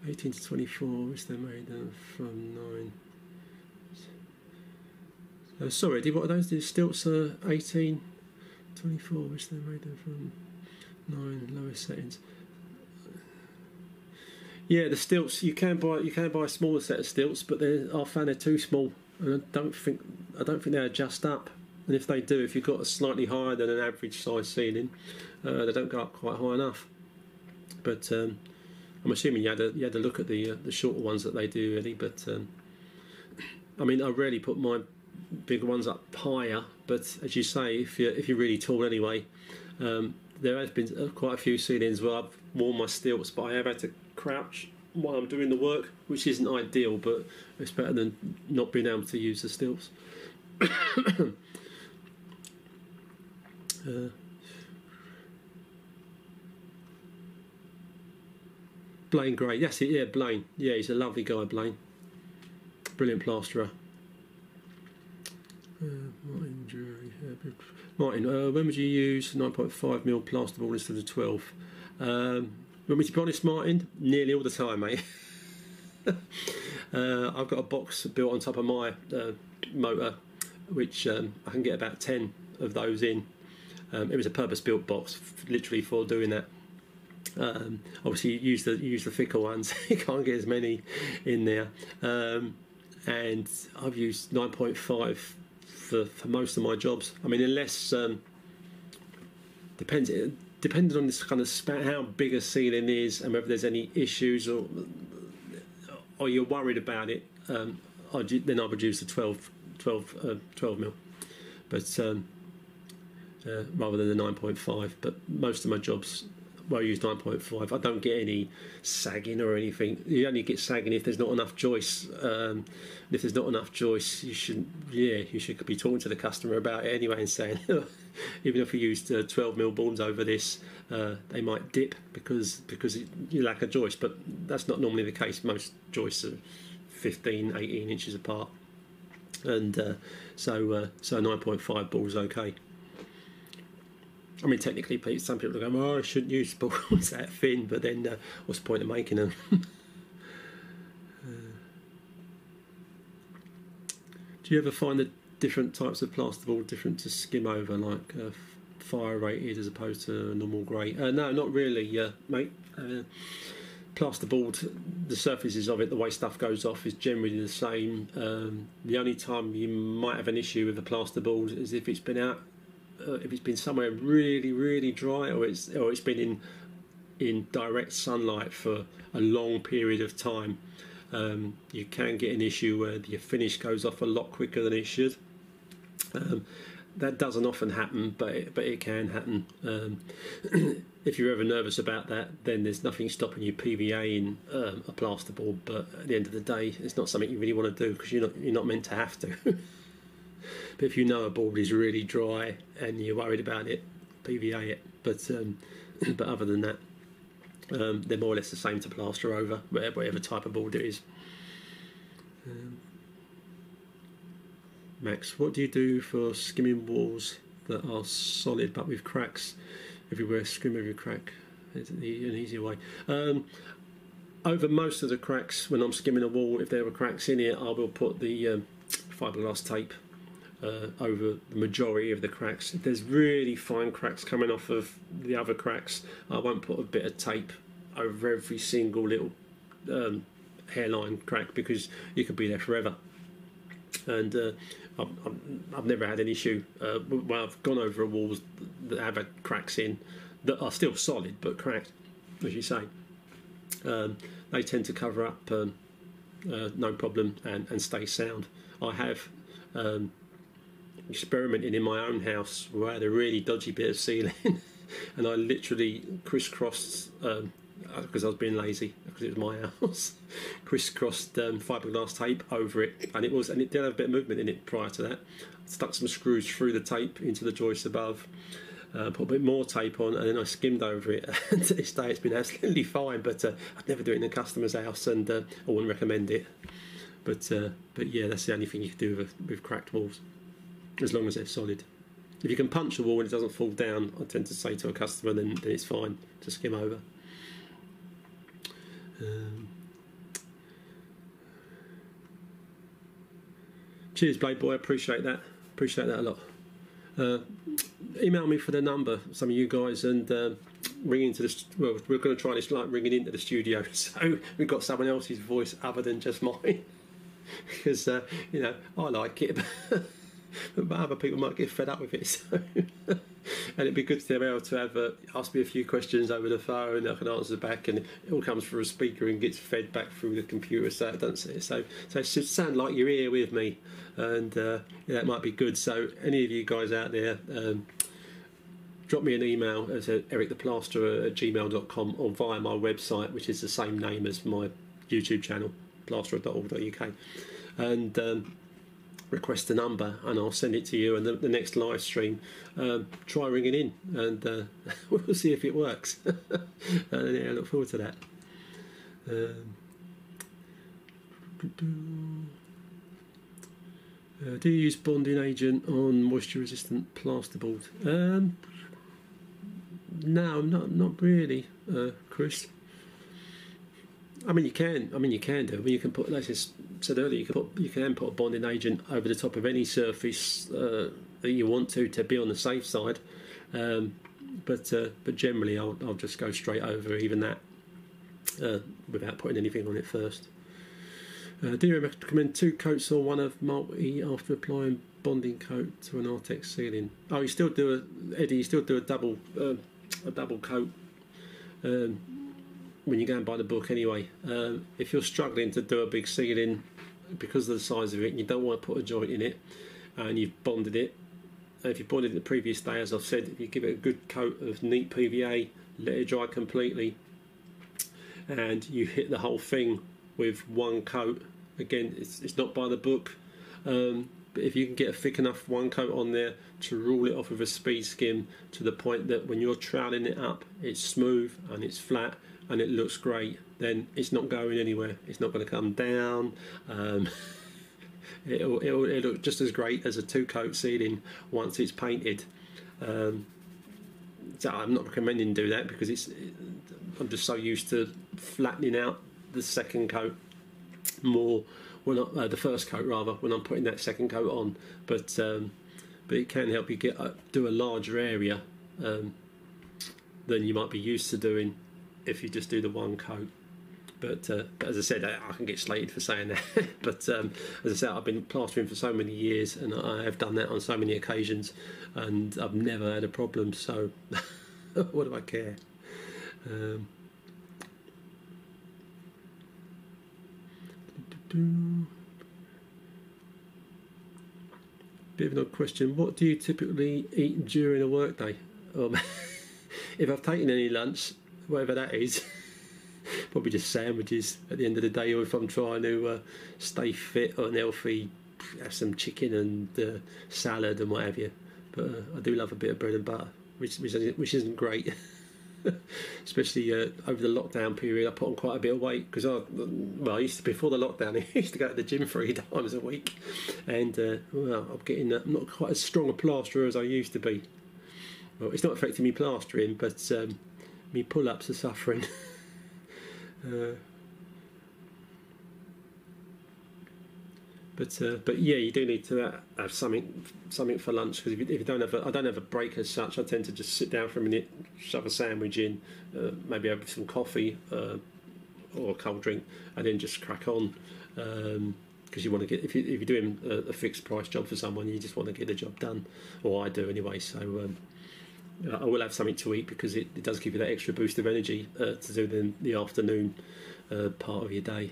18 to 24, which they made from 9. Uh, sorry, did what are those? The stilts are 18, 24, which they made them from 9 lowest settings. Yeah, the stilts you can buy you can buy a smaller set of stilts, but they I found they're too small, and I don't think I don't think they adjust up. And if they do, if you've got a slightly higher than an average size ceiling, uh, they don't go up quite high enough. But um, I'm assuming you had a you had a look at the uh, the shorter ones that they do, really. But um, I mean, I rarely put my bigger ones up higher. But as you say, if you're if you're really tall anyway, um, there have been uh, quite a few ceilings where I've worn my stilts, but I have had to crouch while I'm doing the work, which isn't ideal, but it's better than not being able to use the stilts. uh, Blaine Gray, yes, yeah, Blaine. Yeah, he's a lovely guy, Blaine. Brilliant plasterer. Uh, Martin, Martin, uh, when would you use 9.5mm plasterboard instead of 12? Um, want me to be honest, Martin? Nearly all the time, mate. uh, I've got a box built on top of my uh, motor, which um, I can get about 10 of those in. Um, it was a purpose-built box, literally for doing that. Um, obviously, you use the use the thicker ones. you can't get as many in there. Um, and I've used 9.5 for, for most of my jobs. I mean, unless um, depends depending on this kind of how big a ceiling is and whether there's any issues or or you're worried about it, um, then I would use the 12, 12, uh, 12 mil, but um, uh, rather than the 9.5. But most of my jobs, well, I use 9.5. I don't get any sagging or anything. You only get sagging if there's not enough joists. Um, if there's not enough joists, you should, yeah, you should be talking to the customer about it anyway and saying. even if we used uh, 12 mil bones over this, uh, they might dip because because you lack a joist. But that's not normally the case. Most joists are 15, 18 inches apart, and uh, so uh, so 9.5 balls okay. I mean, technically, some people go, "Oh, I shouldn't use balls that thin," but then uh, what's the point of making them? uh, do you ever find the different types of plasterboard different to skim over, like uh, fire rated as opposed to normal grey? Uh, no, not really, uh, mate. Plasterboard, the surfaces of it, the way stuff goes off, is generally the same. Um, the only time you might have an issue with the plasterboard is if it's been out uh, if it's been somewhere really really dry or it's or it's been in in direct sunlight for a long period of time um, you can get an issue where your finish goes off a lot quicker than it should um, that doesn't often happen but it, but it can happen um, if you're ever nervous about that then there's nothing stopping you PVA in um, a plasterboard but at the end of the day it's not something you really want to do because you're not you're not meant to have to But if you know a board is really dry and you're worried about it, PVA it. But um, but other than that, um, they're more or less the same to plaster over, whatever type of board it is. Max, what do you do for skimming walls that are solid but with cracks everywhere? Skim every crack. It's an easier way. Um, over most of the cracks, when I'm skimming a wall, if there are cracks in it, I will put the um, fiberglass tape uh, over the majority of the cracks. If there's really fine cracks coming off of the other cracks, I won't put a bit of tape over every single little um, hairline crack because you could be there forever. And uh, I've, I've, never had an issue uh, I've gone over walls that have had cracks in that are still solid but cracked, as you say. Um, they tend to cover up um, uh, no problem and, and stay sound. I have um, experimenting in my own house where I had a really dodgy bit of ceiling and I literally crisscrossed um, because I was being lazy because it was my house crisscrossed um, fiberglass tape over it and it was and it did have a bit of movement in it prior to that stuck some screws through the tape into the joist above uh, put a bit more tape on and then I skimmed over it and to this day it's been absolutely fine but uh, I'd never do it in a customer's house and uh, I wouldn't recommend it but uh, but yeah that's the only thing you can do with, with cracked walls as long as they're solid. If you can punch a wall and it doesn't fall down, I tend to say to a customer, then, then it's fine to skim over. Um, cheers, Blade Boy. Appreciate that. Appreciate that a lot. Uh, email me for the number, some of you guys, and uh, ring into the. Well, we're going to try this like ringing into the studio, so we've got someone else's voice other than just mine, because uh, you know I like it. but other people might get fed up with it. So, and it'd be good to be able to have uh, ask me a few questions over the phone. And I can answer back, and it all comes through a speaker and gets fed back through the computer. So it doesn't so so it should sound like you're here with me, and uh, yeah, that might be good. So any of you guys out there. Um, drop me an email at erictheplasterer at gmail.com or via my website, which is the same name as my YouTube channel, plasterer.org.uk. And um, request a number and I'll send it to you. And the, the next live stream, um, try ringing in and uh, we'll see if it works. and yeah, I look forward to that. Um, uh, do you use bonding agent on moisture resistant plasterboard? Um, no, not not really, uh, Chris. I mean, you can. I mean, you can do. I mean, you can put, Let's I said earlier, you can put, you can put a bonding agent over the top of any surface uh, that you want to to be on the safe side. Um, but uh, but generally, I'll I'll just go straight over even that uh, without putting anything on it first. Uh, do you recommend two coats or one of multi after applying bonding coat to an Artex ceiling? Oh, you still do a Eddie. You still do a double uh, a double coat. Um, when you go and buy the book anyway. Um, if you're struggling to do a big ceiling because of the size of it, you don't want to put a joint in it, and you've bonded it, if you bonded it the previous day, as I've said, if you give it a good coat of neat PVA, let it dry completely, and you hit the whole thing with one coat. Again, it's, it's not by the book, um, but if you can get a thick enough one coat on there to rule it off with a speed skim to the point that when you're troweling it up, it's smooth and it's flat and it looks great, then it's not going anywhere. It's not going to come down. Um, it'll, it'll, it'll, look just as great as a two coat ceiling once it's painted. Um, so I'm not recommending do that because it's I'm just so used to flattening out the second coat more when uh, the first coat rather when I'm putting that second coat on. But um, but it can help you get uh, do a larger area um, than you might be used to doing if you just do the one coat. But, uh, as I said, I, I, can get slated for saying that. but um, as I said, I've been plastering for so many years, and I have done that on so many occasions, and I've never had a problem. So what do I care? Um, Bit of an odd question. What do you typically eat during a workday? Um, if I've taken any lunch, whatever that is, probably just sandwiches at the end of the day, or if I'm trying to uh, stay fit or healthy, have some chicken and uh, salad and what have you. But uh, I do love a bit of bread and butter, which which, which isn't great. especially uh, over the lockdown period. I put on quite a bit of weight because I, well, I used to before the lockdown. I used to go to the gym three times a week, and uh, well, I'm getting not quite as strong a plasterer as I used to be. Well, it's not affecting me plastering, but um, me pull-ups are suffering. Uh, But uh, but yeah, you do need to have something something for lunch because if, if, you don't have a, I don't have a break as such. I tend to just sit down for a minute, shove a sandwich in, uh, maybe have some coffee uh, or a cold drink, and then just crack on. because um, you want to get if, you, if you're doing a, a, fixed price job for someone, you just want to get the job done, or I do anyway. So um, I will have something to eat because it, it, does give you that extra boost of energy uh, to do the, the afternoon uh, part of your day.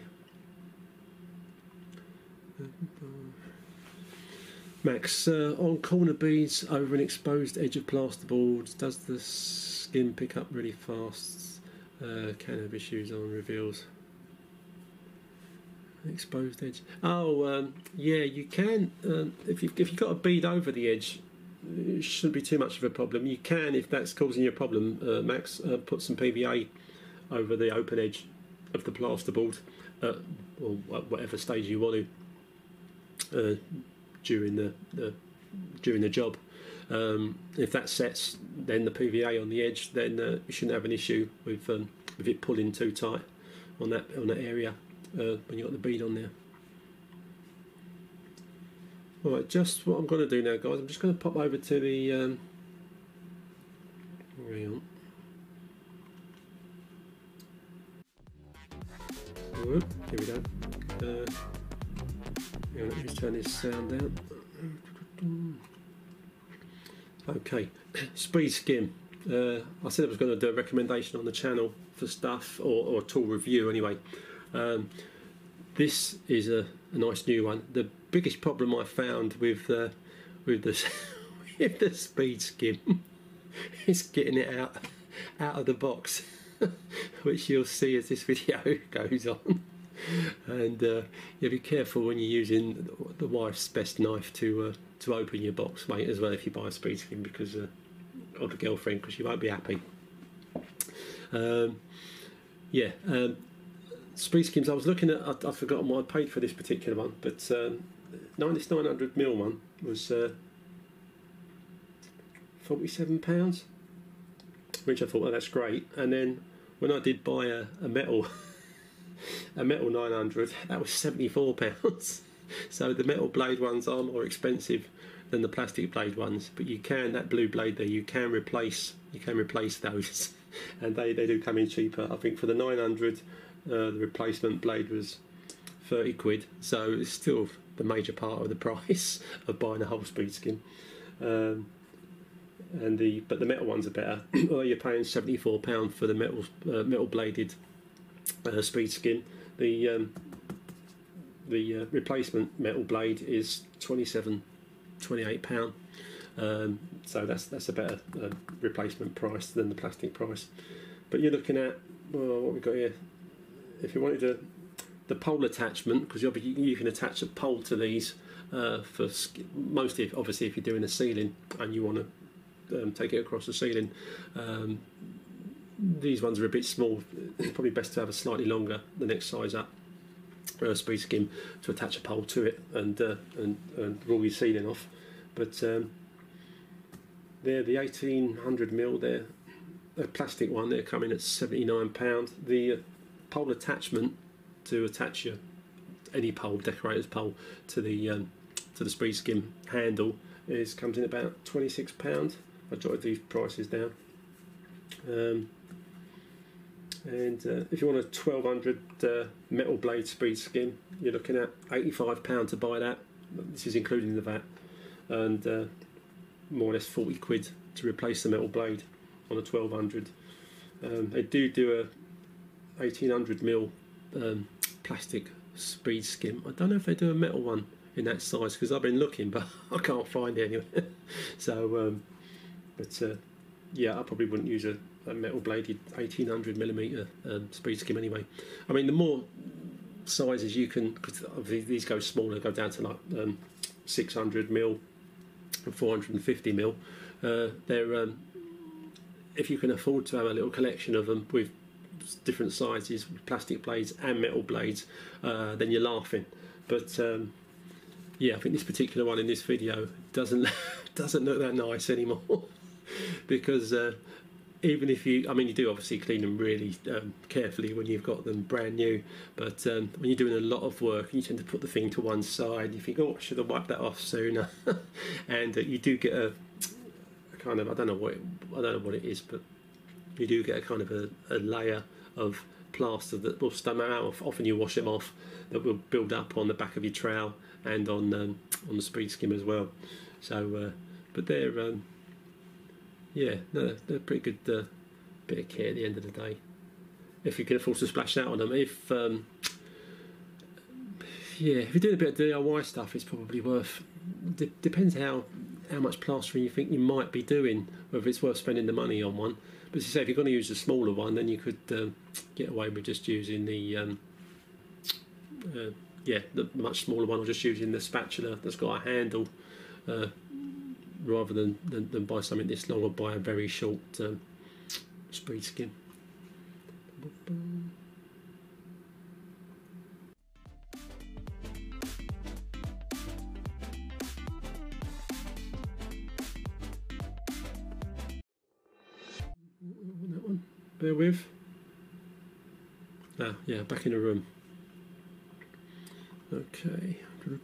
Max, uh, on corner beads over an exposed edge of plasterboard, does the skin pick up really fast? Uh, can have issues on reveals. Exposed edge. Oh, um, yeah, you can. Um, if you've, if you've got a bead over the edge, it shouldn't be too much of a problem. You can, if that's causing you a problem, uh, Max, uh, put some PVA over the open edge of the plasterboard, uh, or whatever stage you want to uh, during the, the, during the job. Um, if that sets, then the PVA on the edge, then uh, you shouldn't have an issue with um, with it pulling too tight on that on that area uh, when you have got the bead on there. All right, just what I'm going to do now, guys. I'm just going to pop over to the. Um, hang on. Here we go. Uh, let me turn this sound down. Okay, speed skim. Uh, I said I was going to do a recommendation on the channel for stuff or, or a tool review anyway. Um, this is a, a, nice new one. The biggest problem I found with uh, with the with the speed skim is getting it out out of the box, which you'll see as this video goes on and uh, yeah, be careful when you're using the wife's best knife to uh, to open your box, mate, as well if you buy a speed skim because uh, or the girlfriend because you won't be happy. Um, yeah, um, speed skims. I was looking at. I, I've forgotten what I paid for this particular one, but um, this 900 mil one was uh, 47 pounds, which I thought, well, that's great. And then when I did buy a, a metal a metal 900 that was 74 pounds. So the metal blade ones are more expensive than the plastic blade ones but you can that blue blade there you can replace you can replace those. And they, they do come in cheaper. I think for the 900 uh, the replacement blade was 30 quid. So it's still the major part of the price of buying a whole speed skim. um, and the but the metal ones are better. Although you're paying 74 pound for the metal uh, metal bladed uh, speed skim, The um, the uh, replacement metal blade is 27 28 pound. Um, so that's that's a better uh, replacement price than the plastic price. But you're looking at well, what we've got here. If you wanted to the pole attachment because you, can attach a pole to these uh, for mostly obviously if you're doing a ceiling and you want to um, take it across the ceiling um, these ones are a bit small. It's probably best to have a slightly longer, the next size up, uh, speed skim to attach a pole to it and uh, and, and roll your ceiling off. But um, they're the 1800 mil. They're a plastic one. They're coming at 79 pound. The uh, pole attachment to attach your any pole, decorator's pole, to the um, to the speed skim handle is comes in about 26 pound. I jotted these prices down. Um, and uh, if you want a 1200 uh, metal blade speed skim, you're looking at 85 pound to buy that. This is including the VAT, and uh, more or less 40 quid to replace the metal blade on a 1200. Um, they do do a 1800 mil um, plastic speed skim. I don't know if they do a metal one in that size because I've been looking, but I can't find it anywhere. so, um, but uh, yeah, I probably wouldn't use a, a metal bladed 1800 millimeter um, speed skim anyway. I mean, the more sizes you can, because these go smaller, go down to like um, 600 mil and 450 mil. Uh, they're um, if you can afford to have a little collection of them with different sizes, plastic blades and metal blades, uh, then you're laughing. But um, yeah, I think this particular one in this video doesn't doesn't look that nice anymore because uh, even if you, I mean, you do obviously clean them really um, carefully when you've got them brand new, but um, when you're doing a lot of work, you tend to put the thing to one side. You think, oh, I should have wiped that off sooner, and uh, you do get a, a, kind of, I don't know what, it, I don't know what it is, but you do get a kind of a, a layer of plaster that will stem out. Often you wash them off, that will build up on the back of your trowel and on um, on the speed skim as well. So, uh, but they're um, yeah, no, they're pretty good uh, bit of kit at the end of the day. If you can afford to splash out on them, if um, yeah, if you're doing a bit of DIY stuff, it's probably worth. D- depends how how much plastering you think you might be doing, whether it's worth spending the money on one. But as you say, if you're going to use a smaller one, then you could um, get away with just using the um, uh, yeah the much smaller one, or just using the spatula that's got a handle. Uh, rather than, than, than buy something this long or buy a very short um, speed skim. Bear with. Ah, yeah, back in the room. Okay. for,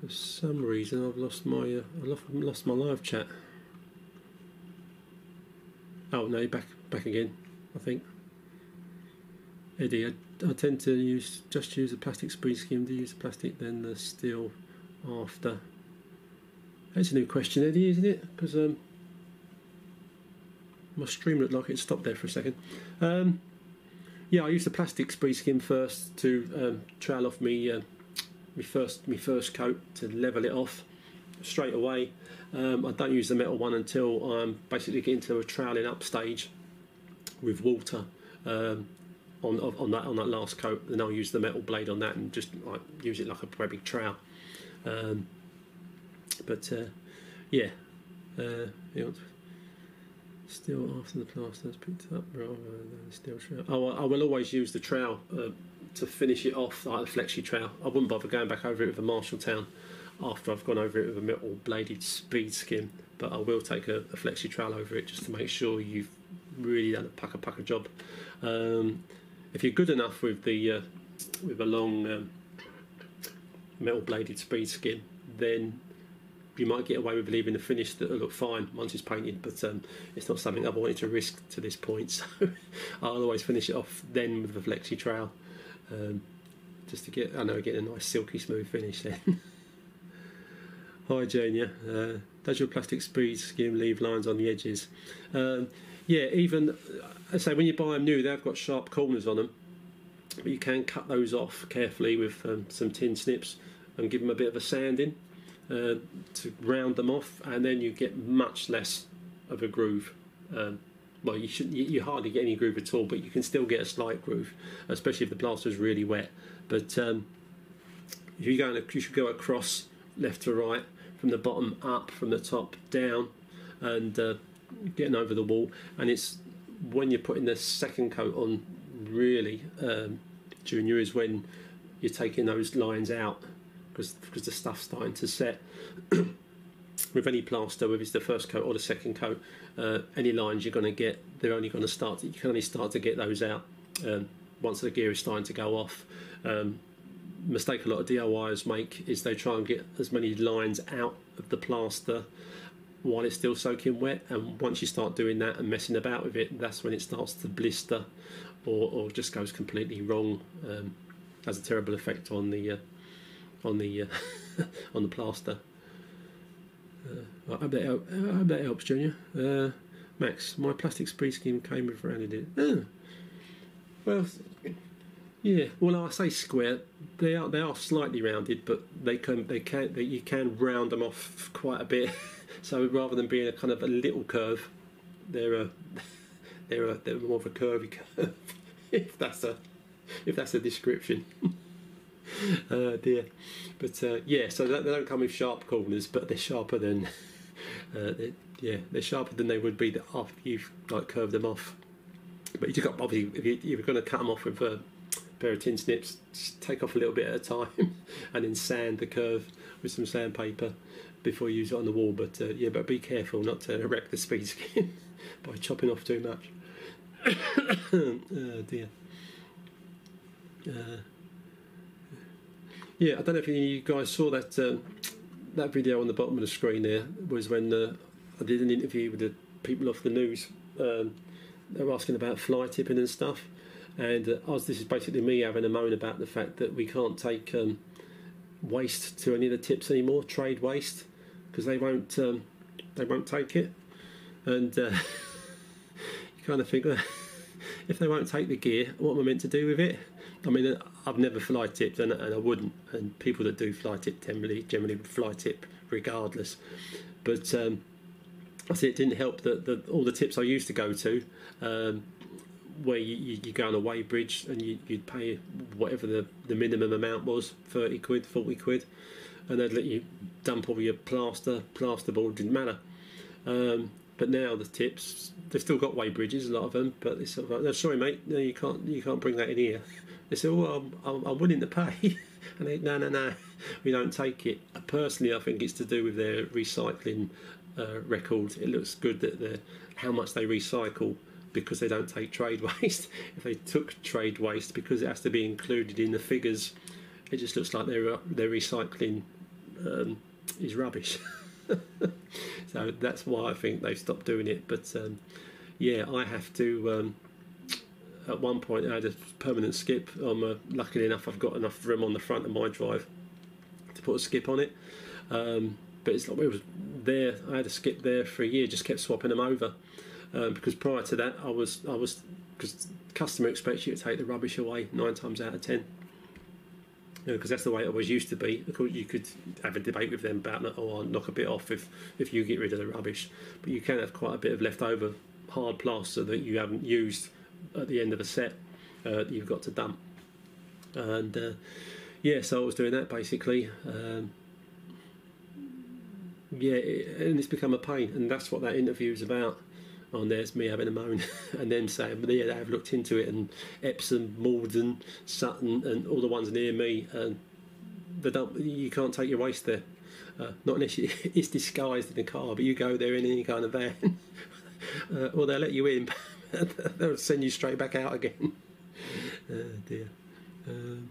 for some reason I've lost my uh, I lost, lost my live chat. Oh no, back back again. I think. Eddie, I, I tend to use just use a plastic speed skim. Do use the plastic then the steel after? That's a new question, Eddie, isn't it? Because um, my stream looked like it stopped there for a second. Um, yeah, I used the plastic speed skim first to um, trail off me uh, me first me first coat to level it off straight away. Um, I don't use the metal one until I'm basically getting to a troweling up stage with water um, on on that on that last coat. Then I'll use the metal blade on that and just like, use it like a very big trowel. Um, but uh, yeah, uh, Still after the plaster picked up rather than steel trowel. Oh, I will always use the trowel uh, to finish it off, like the flexi trowel. I wouldn't bother going back over it with a Marshalltown after I've gone over it with a metal bladed speed skim, but I will take a, a flexi trowel over it just to make sure you've really done a pucker pucker job. Um, if you're good enough with the uh, with a long um, metal bladed speed skim, then you might get away with leaving the finish that will look fine once it's painted, but um, it's not something I've wanted to risk to this point. So I'll always finish it off then with the flexi trowel, um, just to get I know get a nice silky smooth finish then. Hi uh, does your plastic speed skim leave lines on the edges? Um, yeah, even I say when you buy them new, they've got sharp corners on them, but you can cut those off carefully with um, some tin snips and give them a bit of a sanding uh, to round them off, and then you get much less of a groove. Um, well, you should you, you, hardly get any groove at all, but you can still get a slight groove, especially if the plaster is really wet. But um, if you go, you should go across left to right from the bottom up, from the top down, and uh, getting over the wall. And it's when you're putting the second coat on, really, um, Junior, is when you're taking those lines out because the stuff's starting to set. With any plaster, whether it's the first coat or the second coat, uh, any lines you're going to get, they're only going to start. You can only start to get those out um, once the gear is starting to go off. Um, mistake a lot of DIYers make is they try and get as many lines out of the plaster while it's still soaking wet and once you start doing that and messing about with it that's when it starts to blister or, or just goes completely wrong um, has a terrible effect on the uh, on the uh, on the plaster uh, I, hope that I hope that helps Junior uh, Max my plastic speed skim came with rounded it oh. well yeah, well, I say square. They are they are slightly rounded, but they can they can they, you can round them off quite a bit. so rather than being a kind of a little curve, they're a they're a they're more of a curvy curve. if that's a if that's a description. uh, dear, but uh, yeah, so they don't come with sharp corners, but they're sharper than uh, they're, yeah they're sharper than they would be after you've like curved them off. But you just got obviously if you, are going to cut them off with a pair of tin snips, take off a little bit at a time, and then sand the curve with some sandpaper before you use it on the wall. But uh, yeah, but be careful not to wreck the speed skim by chopping off too much. oh dear. Uh, yeah, I don't know if you guys saw that um, that video on the bottom of the screen. There was when uh, I did an interview with the people off the news. Um, they were asking about fly tipping and stuff and uh, this is basically me having a moan about the fact that we can't take um, waste to any of the tips anymore, trade waste, because they won't um, they won't take it, and uh, you kind of think, if they won't take the gear, what am I meant to do with it? I mean, I've never fly tipped, and, and I wouldn't. And people that do fly tip generally generally fly tip regardless. But um, I see it didn't help that, that all the tips I used to go to um, where you, you, you, go on a weigh bridge and you, would pay whatever the, the minimum amount was 30 quid, 40 quid, and they'd let you dump all your plaster, plasterboard, didn't matter. Um, but now the tips, they've still got weigh bridges, a lot of them, but they sort of like, no, sorry mate, no, you can't, you can't bring that in here. They say, well, I'm, I'm, willing to pay. and they, no, no, no, we don't take it. Personally, I think it's to do with their recycling uh, record. It looks good that how much they recycle because they don't take trade waste. if they took trade waste, because it has to be included in the figures, it just looks like their their recycling um, is rubbish. so that's why I think they've stopped doing it. But um, yeah, I have to. Um, at one point, I had a permanent skip. I'm uh, luckily enough, I've got enough room on the front of my drive to put a skip on it. Um, but it's like it was there. I had a skip there for a year, just kept swapping them over um, because prior to that, I was I was because customer expects you to take the rubbish away nine times out of ten. Because that's the way it always used to be. Of course, you could have a debate with them about, oh, I'll knock a bit off if, if you get rid of the rubbish. But you can have quite a bit of leftover hard plaster that you haven't used at the end of a set uh, that you've got to dump. And uh, yeah, so I was doing that basically. Um, yeah, it, and it's become a pain, and that's what that interview is about on there's me having a moan and then saying, but yeah, I've looked into it and Epsom, Malden, Sutton, and all the ones near me, and they don't, you can't take your waste there. Uh, not unless you, it's disguised in a car, but you go there in any kind of van, uh, or they'll let you in, they'll send you straight back out again. oh dear. Um,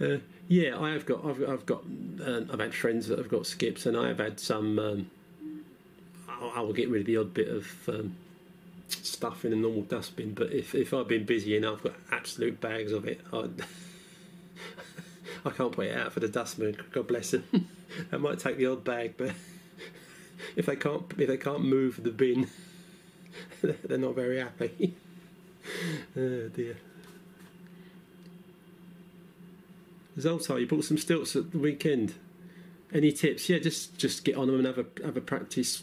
uh, yeah, I have got. I've, I've got. Uh, I've had friends that have got skips, and I have had some. Um, I, will get rid of the odd bit of um, stuff in a normal dustbin, but if if I've been busy enough, I've got absolute bags of it. I, I can't put it out for the dustman. God bless them. I might take the odd bag, but if they can't if they can't move the bin, they're not very happy. oh dear. Zoltar, you bought some stilts at the weekend. Any tips? Yeah, just just get on them and have a have a practice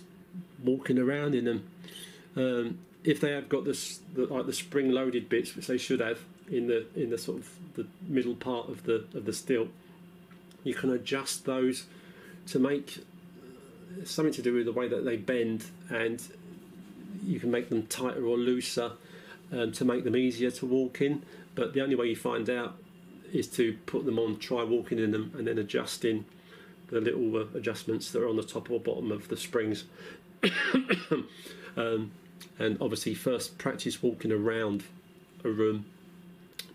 walking around in them. Um, if they have got this the, like the spring loaded bits, which they should have, in the in the sort of the middle part of the of the stilt. You can adjust those to make something to do with the way that they bend, and you can make them tighter or looser um, to make them easier to walk in. But the only way you find out is to put them on, try walking in them, and then adjusting the little uh, adjustments that are on the top or bottom of the springs. um, and obviously, first practice walking around a room.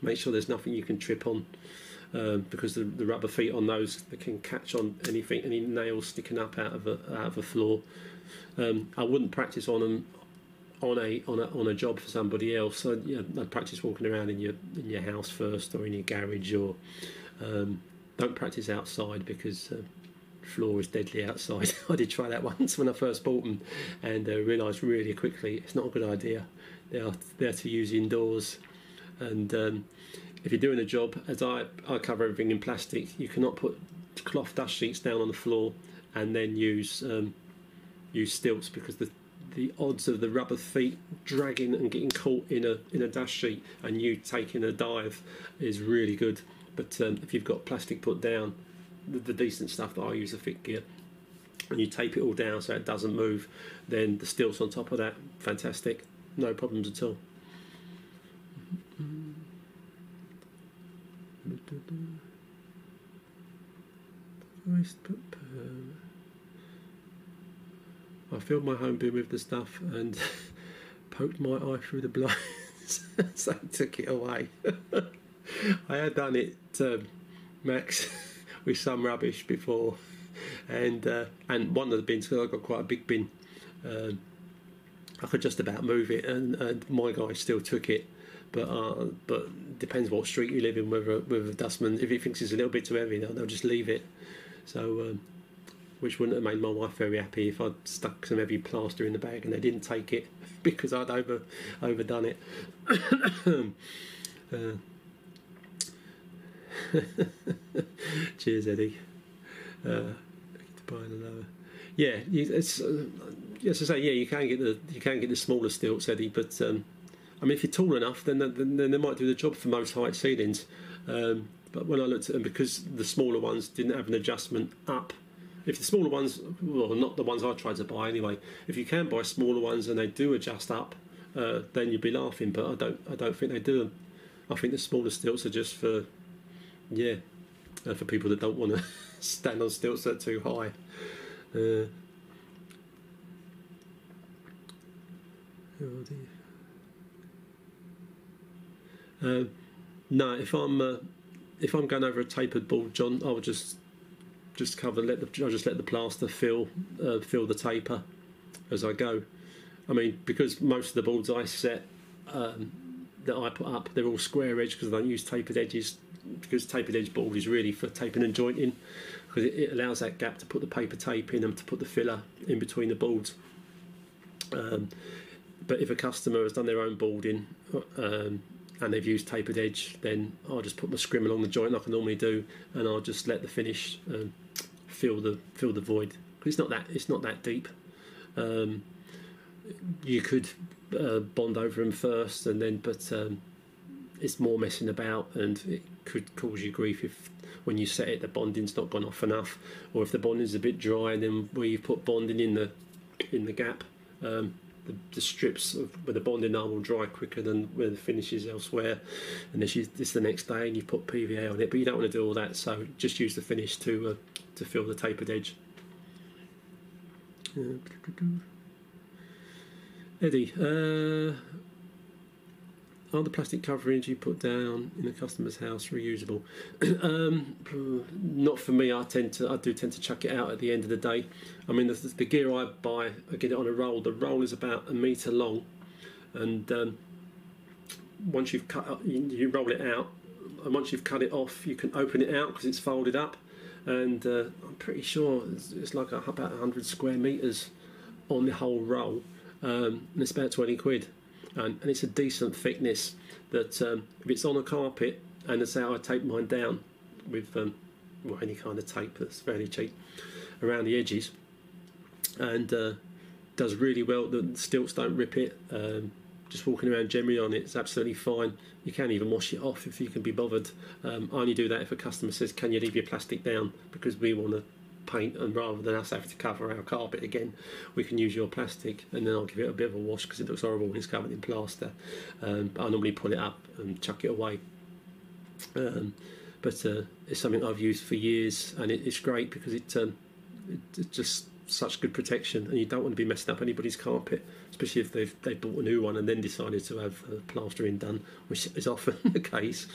Make sure there's nothing you can trip on. Um, because the, the, rubber feet on those can catch on anything, any nails sticking up out of a out of a floor. Um, I wouldn't practice on them on a on a on a job for somebody else. So yeah, I'd practice walking around in your in your house first or in your garage, or um, don't practice outside because. Uh, floor is deadly outside. I did try that once when I first bought them, and uh, realised really quickly it's not a good idea. They are there to use indoors, and um, if you're doing a job, as I I cover everything in plastic, you cannot put cloth dust sheets down on the floor and then use um, use stilts because the the odds of the rubber feet dragging and getting caught in a in a dust sheet and you taking a dive is really good. But um, if you've got plastic put down, the, the decent stuff that I use, the fit gear, and you tape it all down so it doesn't move, then the stilts on top of that, fantastic, no problems at all. Mm-hmm. Mm-hmm. Mm-hmm. I filled my home bin with the stuff and poked my eye through the blinds, so I took it away. I had done it, um, Max, with some rubbish before, and uh, and one of the bins because I got quite a big bin. Um, I could just about move it, and, and my guy still took it. But uh, but depends what street you live in. Whether with a dustman, if he thinks it's a little bit too heavy, they'll, they'll just leave it. So um, which wouldn't have made my wife very happy if I'd stuck some heavy plaster in the bag and they didn't take it because I'd over overdone it. uh, cheers, Eddie. Uh, yeah, it's uh, as I say, yeah, you can get the you can get the smaller stilts, Eddie, but um, I mean, if you're tall enough, then, then, then they might do the job for most height ceilings. Um, but when I looked at them, because the smaller ones didn't have an adjustment up if the smaller ones, well, not the ones I tried to buy anyway. If you can buy smaller ones and they do adjust up, uh, then you'd be laughing. But I don't, I don't think they do them. I think the smaller stilts are just for, yeah, uh, for people that don't want to stand on stilts that are too high. Uh, uh, no, if I'm uh, if I'm going over a tapered board, John, I'll just just cover let the I just let the plaster fill uh, fill the taper as I go. I mean because most of the boards I set um, that I put up they're all square edge because I don't use tapered edges because tapered edge board is really for taping and jointing because it, it, allows that gap to put the paper tape in and to put the filler in between the boards. Um, but if a customer has done their own boarding um, and they've used tapered edge, then I'll just put my scrim along the joint like I normally do, and I'll just let the finish um, fill the fill the void. It's not that it's not that deep. Um, you could uh, bond over them first, and then but um, it's more messing about, and it could cause you grief if when you set it the bonding's not gone off enough, or if the bonding's a bit dry, then where you put bonding in the in the gap. Um, the, the, strips of, where the bonding arm will dry quicker than where the finish is elsewhere. And this is this the next day, and you put PVA on it, but you don't want to do all that. So just use the finish to uh, to fill the tapered edge. Eddie, uh, are the plastic coverings you put down in a customer's house reusable? um, not for me. I tend to, I do tend to chuck it out at the end of the day. I mean, the, the gear I buy, I get it on a roll. The roll is about a meter long, and um, once you've cut, you, you roll it out, and once you've cut it off, you can open it out because it's folded up and uh, I'm pretty sure it's, it's like a, about 100 square meters on the whole roll, um, and it's about 20 quid, and, and it's a decent thickness. That um, if it's on a carpet, and that's how I tape mine down with um, well, any kind of tape that's fairly cheap around the edges, and uh, does really well. The stilts don't rip it. Um, just walking around generally on it is absolutely fine. You can even wash it off if you can be bothered. Um, I only do that if a customer says, "Can you leave your plastic down?" because we want to paint, and rather than us having to cover our carpet again, we can use your plastic, and then I'll give it a bit of a wash because it looks horrible when it's covered in plaster. Um, I normally pull it up and chuck it away. Um, but uh, it's something I've used for years, and it, it's great because it, um, it, it's just such good protection, and you don't want to be messing up anybody's carpet, especially if they've they bought a new one and then decided to have uh, plastering done, which is often the case.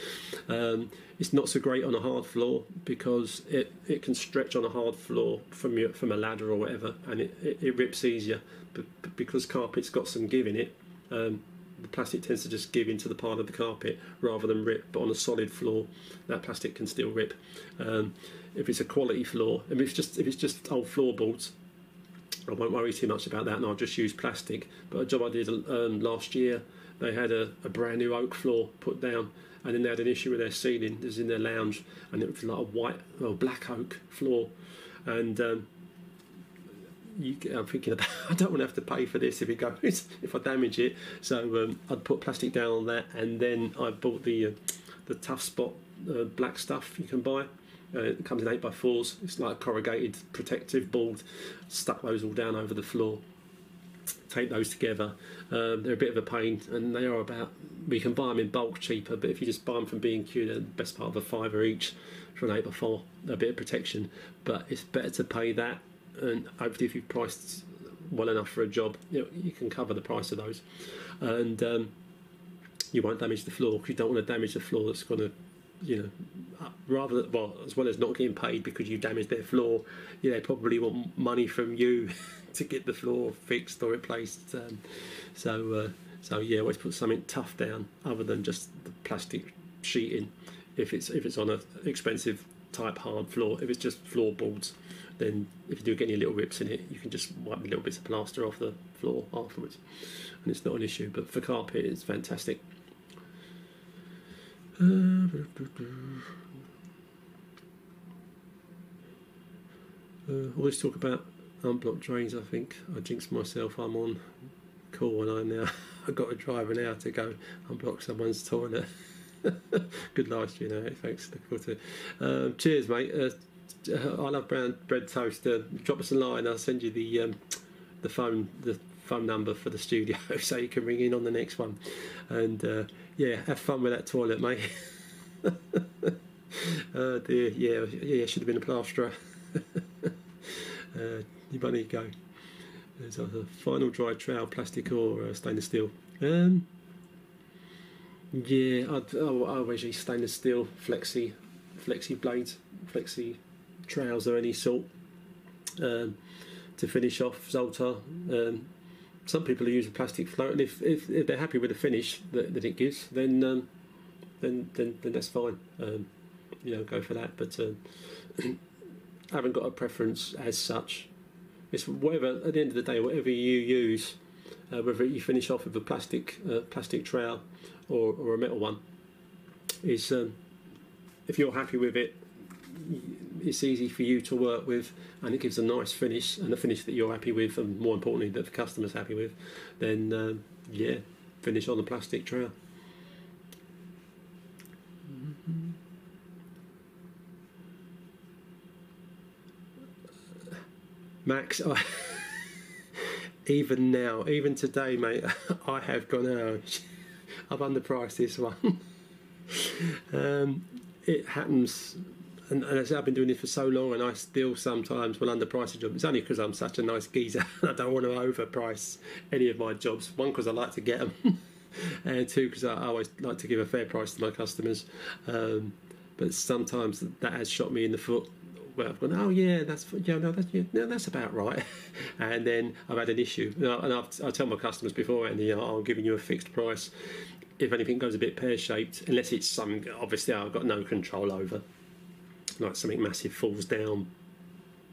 Um, it's not so great on a hard floor because it, it can stretch on a hard floor from your, from a ladder or whatever, and it, it, it rips easier. But, but because carpet's got some give in it, um, the plastic tends to just give into the part of the carpet rather than rip. But on a solid floor, that plastic can still rip. Um, if it's a quality floor, if it's just if it's just old floorboards, I won't worry too much about that, and I'll just use plastic. But a job I did um, last year, they had a, a, brand new oak floor put down, and then they had an issue with their ceiling. It was in their lounge, and it was like a white, well, black oak floor, and um, you, I'm thinking about I don't want to have to pay for this if it goes if I damage it. So um, I'd put plastic down on that, and then I bought the uh, the tough spot uh, black stuff you can buy. Uh, it comes in 8x4s. It's like corrugated protective board. Stuck those all down over the floor. Take those together. Um, they're a bit of a pain, and they are about. We can buy them in bulk cheaper, but if you just buy them from B&Q, they're the best part of a fiver each for an 8x4. A bit of protection, but it's better to pay that and hopefully if you've priced well enough for a job, you, know, you can cover the price of those, and um, you won't damage the floor because you don't want to damage the floor that's going to, you know, rather well as well as not getting paid because you damaged their floor, you know, probably want money from you to get the floor fixed or replaced. Um, so uh, so yeah, always put something tough down other than just the plastic sheeting. If it's if it's on an expensive type hard floor, if it's just floorboards then if you do get any little rips in it, you can just wipe little bits of plaster off the floor afterwards, and it's not an issue. But for carpet, it's fantastic. Uh, always talk about unblocked drains. I think I jinxed myself. I'm on call and I now I've got drive an hour to go unblock someone's toilet. Good life, you know. Thanks. Look forward to. Um, cheers, mate. Uh, uh, I love brown bread toast. Uh, drop us a line. I'll send you the um, the phone the phone number for the studio so you can ring in on the next one. And uh, yeah, have fun with that toilet, mate. oh dear, yeah, yeah, should have been a plasterer. uh, you might go. There's a final dry trowel, plastic or uh, stainless steel. Um, yeah, I'd, oh, I always use stainless steel, flexi, flexi blades, flexi trowels of any sort um, to finish off Zoltar. Um, some people use a plastic float, and if, if, if, they're happy with the finish that, that it gives, then um, then, then then that's fine. Um, you know, go for that. But uh, I haven't got a preference as such. It's whatever. At the end of the day, whatever you use, uh, whether you finish off with a plastic uh, plastic trowel or, or a metal one, is um, if you're happy with it, it's easy for you to work with and it gives a nice finish and a finish that you're happy with and more importantly that the customer's happy with then um, yeah finish on the plastic trowel Max, I, even now, even today, mate, I have gone out. I've underpriced this one. um, it happens and, and I've been doing this for so long, and I still sometimes will underprice a job. It's only because I'm such a nice geezer. I don't want to overprice any of my jobs. One, because I like to get them, and two, because I always like to give a fair price to my customers. Um, but sometimes that has shot me in the foot. Where I've gone, oh yeah, that's yeah, no, that's yeah, no, that's about right. and then I've had an issue, and I tell my customers before, and you know, I'm giving you a fixed price. If anything goes a bit pear shaped, unless it's some obviously I've got no control over like something massive falls down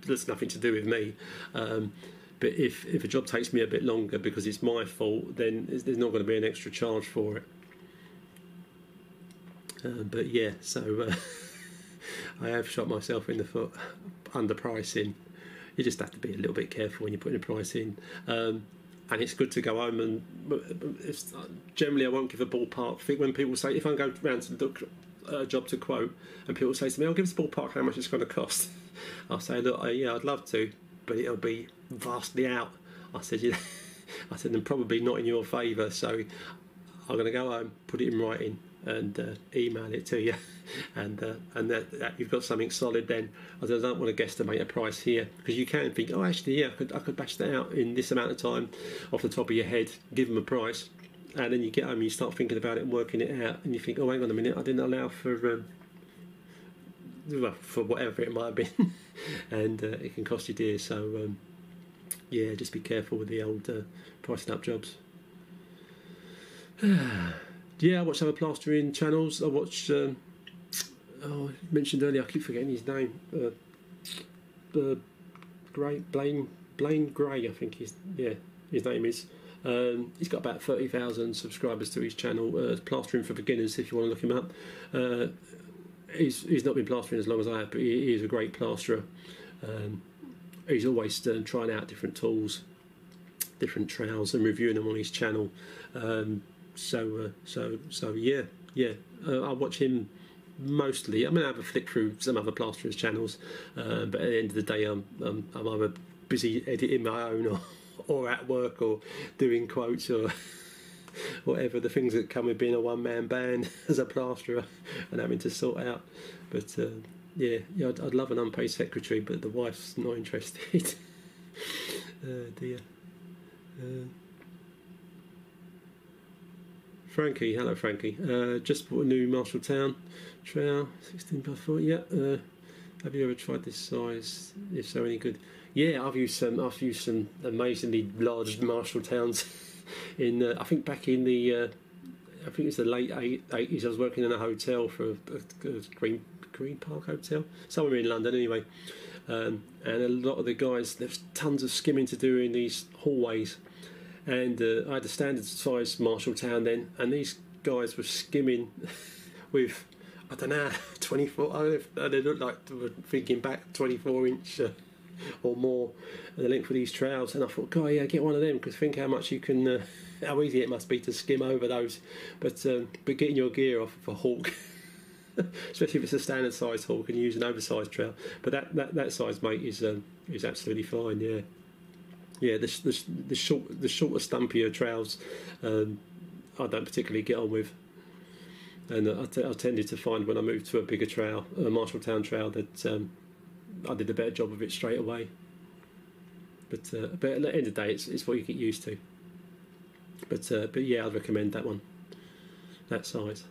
that's nothing to do with me. Um, but if if a job takes me a bit longer because it's my fault, then there's not going to be an extra charge for it. Uh, but yeah, so uh, I have shot myself in the foot under pricing. You just have to be a little bit careful when you're putting a price in. Um, and it's good to go home and it's, generally I won't give a ballpark. Think when people say if I go round to look uh, job to quote and people say to me, "I'll give us a ballpark how much it's going to cost," I'll say, "Look, uh, yeah, I'd love to, but it'll be vastly out." I said, "Yeah." I said, and probably not in your favour. So I'm going to go home, put it in writing, and uh, email it to you, and uh, and that, that, you've got something solid. Then I don't want to guesstimate a price here because you can think, oh, actually, yeah, I could I could bash that out in this amount of time, off the top of your head, give them a price, and then you get home and you start thinking about it and working it out, and you think, oh, hang on a minute, I didn't allow for. Um, well, for whatever it might have been, and uh, it can cost you dear. So, um, yeah, just be careful with the old uh, pricing up jobs. yeah, I watch other plastering channels. I watch. Um, oh, I mentioned earlier. I keep forgetting his name. Uh, uh, Gray Blaine Blaine Gray, I think he's yeah his name is. Um, he's got about thirty thousand subscribers to his channel. Uh, plastering for beginners, if you want to look him up. Uh, he's he's not been plastering as long as I have, but he, he is a great plasterer. Um, he's always uh, trying out different tools, different trowels, and reviewing them on his channel. Um, so uh, so so yeah yeah uh, I watch him mostly. I'm gonna have a flick through some other plasterers channels, uh, but at the end of the day, I'm I'm, I'm either busy editing my own or or at work or doing quotes or. whatever the things that come with being a one man band as a plasterer and having to sort out. But uh, yeah, yeah, I'd, I'd, love an unpaid secretary, but the wife's not interested. uh, dear. Uh, Frankie, hello Frankie. Uh, just bought a new Marshalltown trowel, 16 by 4. Yeah. Uh, have you ever tried this size? If so, any good? Yeah, I've used some. I've used some amazingly large Marshalltowns. In uh, I think back in the, uh, I think it's the late eighties. I was working in a hotel for a, a, a Green Green Park Hotel somewhere in London. Anyway, um, and a lot of the guys there's tons of skimming to do in these hallways and uh, I had a standard size Marshalltown then, and these guys were skimming with I don't know 24. I they looked like they were thinking back 24 inch uh, or more the length of these trowels. and I thought, God, yeah, get one of them because think how much you can, uh, how easy it must be to skim over those. But um, but getting your gear off of a hawk. especially if it's a standard size hawk and you use an oversized trowel. But that, that, that size mate is um, is absolutely fine. Yeah yeah, the, the, the short the shorter, stumpier trowels, um, I don't particularly get on with. And I, t- I tended to find when I moved to a bigger trowel, a Marshalltown trowel, that um, I did a better job of it straight away. But uh, but at the end of the day, it's, it's what you get used to. But uh, but yeah, I'd recommend that one, that size.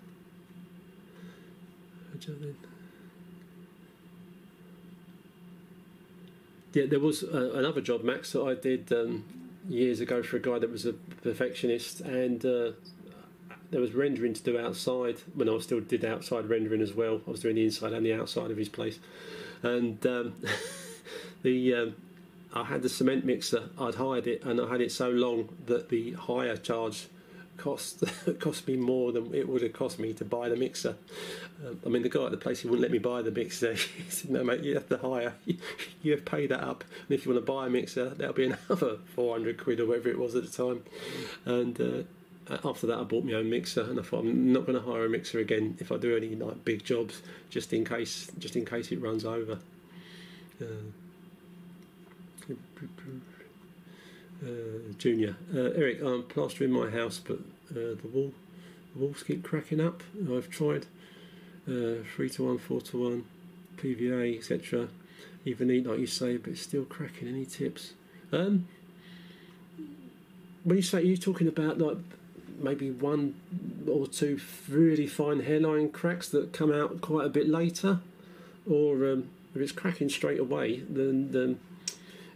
Yeah, there was uh, another job, Max, that I did um, years ago for a guy that was a perfectionist, and uh, there was rendering to do outside when I still did outside rendering as well. I was doing the inside and the outside of his place, and um, the um, I had the cement mixer. I'd hired it, and I had it so long that the hire charge cost cost me more than it would have cost me to buy the mixer. Um, I mean, the guy at the place he wouldn't let me buy the mixer. he said, "No, mate, you have to hire. You, have paid that up, and if you want to buy a mixer, that'll be another four hundred quid or whatever it was at the time." And uh, after that, I bought my own mixer, and I thought I'm not going to hire a mixer again if I do any like big jobs, just in case, just in case it runs over. Uh, uh, junior. Uh, Eric, I'm plastering my house, but uh, the wall, the walls keep cracking up. I've tried three to one, four to one, PVA, etc. Even neat, like you say, but it's still cracking. Any tips? Um, when you say you're talking about like maybe one or two really fine hairline cracks that come out quite a bit later, or um, if it's cracking straight away, then, then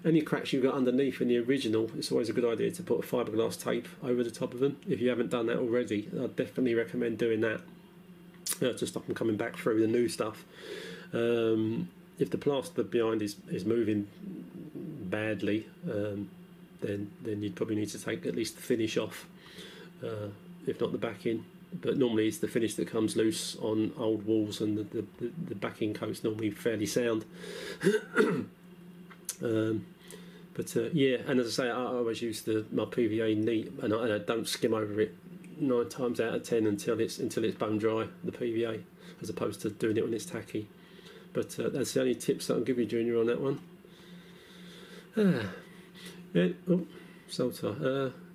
any cracks you've got underneath in the original, it's always a good idea to put a fiberglass tape over the top of them. If you haven't done that already, I'd definitely recommend doing that uh, to stop them coming back through the new stuff. Um, if the plaster behind is, is moving badly, um, then then you'd probably need to take at least the finish off, uh, if not the backing. But normally it's the finish that comes loose on old walls, and the, the, the backing coat's normally fairly sound. Um, but uh, yeah, and as I say, I always use the my PVA neat, and I, and I don't skim over it nine times out of ten until it's until it's bone dry the PVA, as opposed to doing it when it's tacky. But uh, that's the only tips that I'll give you, Junior, on that one. Ah, yeah, oh, Salter. Uh,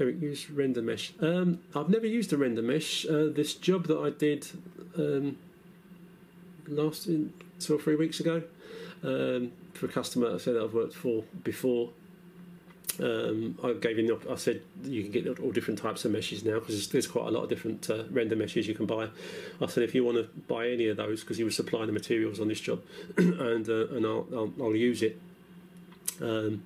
Eric render mesh. Um, I've never used a render mesh. Uh, this job that I did um, last in two or three weeks ago um, for a customer I said I've worked for before. Um, I gave him. I said you can get all different types of meshes now because there's, there's, quite a lot of different uh, render meshes you can buy. I said if you want to buy any of those because he was supplying the materials on this job, and uh, and I'll, I'll, I'll use it. Um,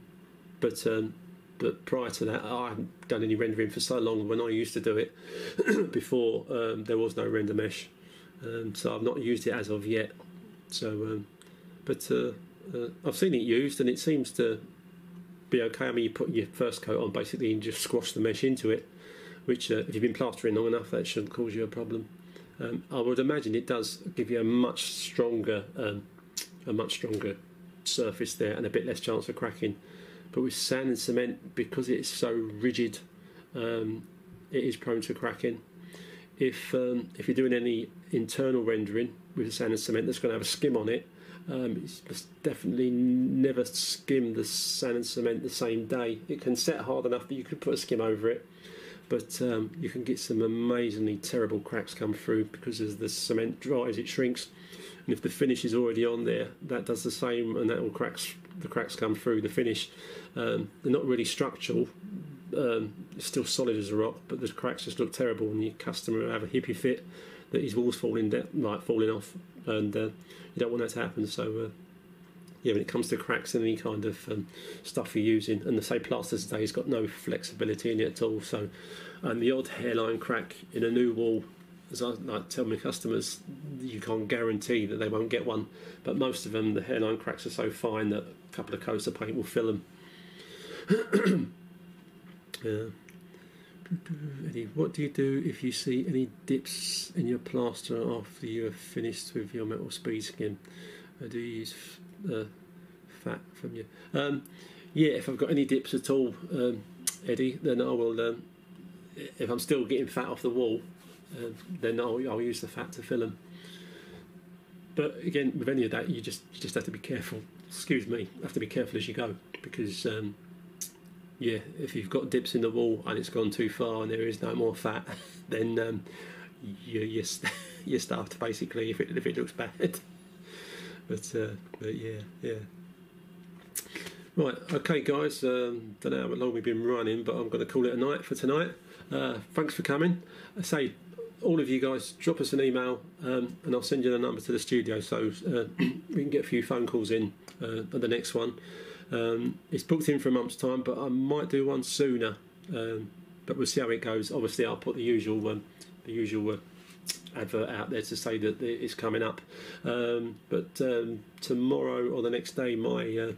but um, but prior to that, I hadn't done any rendering for so long. When I used to do it before, um, there was no render mesh, um, so I've not used it as of yet. So, um, but uh, uh, I've seen it used, and it seems to be okay. I mean, you put your first coat on basically and just squash the mesh into it, which uh, if you've been plastering long enough, that shouldn't cause you a problem. Um, I would imagine it does give you a much stronger, um, a much stronger surface there, and a bit less chance of cracking. But with sand and cement, because it's so rigid, um, it is prone to cracking. If um, if you're doing any internal rendering with sand and cement that's going to have a skim on it, um, it's definitely never skim the sand and cement the same day. It can set hard enough that you could put a skim over it, but um, you can get some amazingly terrible cracks come through because as the cement dries, it shrinks, and if the finish is already on there, that does the same, and that will cracks the cracks come through the finish. Um, they're not really structural. Um, it's still solid as a rock, but the cracks just look terrible, and your customer will have a hippie fit that his walls falling down, like falling off, and uh, you don't want that to happen. So, uh, yeah, when it comes to cracks and any kind of um, stuff you're using, and the say plaster today has got no flexibility in it at all. So, and the odd hairline crack in a new wall as I like tell my customers, you can't guarantee that they won't get one, but most of them, the hairline cracks are so fine that a couple of coats of paint will fill them. Eddie, what do you do if you see any dips in your plaster after you have finished with your metal speed skim? Uh, do you use uh, fat from you? Um, yeah, if I've got any dips at all, um, Eddie, then I will. Um, if I'm still getting fat off the wall, uh, then I'll, I'll use the fat to fill them. But again, with any of that, you just you just have to be careful. Excuse me, have to be careful as you go because um, yeah, if you've got dips in the wall and it's gone too far and there is no more fat, then um, you, you're, you're starved basically if it if it looks bad. but uh, but yeah yeah. Right, okay, guys. Um, don't know how long we've been running, but I'm going to call it a night for tonight. Uh, thanks for coming. I say all of you guys, drop us an email um, and I'll send you the number to the studio so uh, we can get a few phone calls in uh, at the next one. Um, it's booked in for a month's time, but I might do one sooner. Um, but we'll see how it goes. Obviously, I'll put the usual um, the usual uh, advert out there to say that it's coming up. Um, but um, tomorrow or the next day, my uh,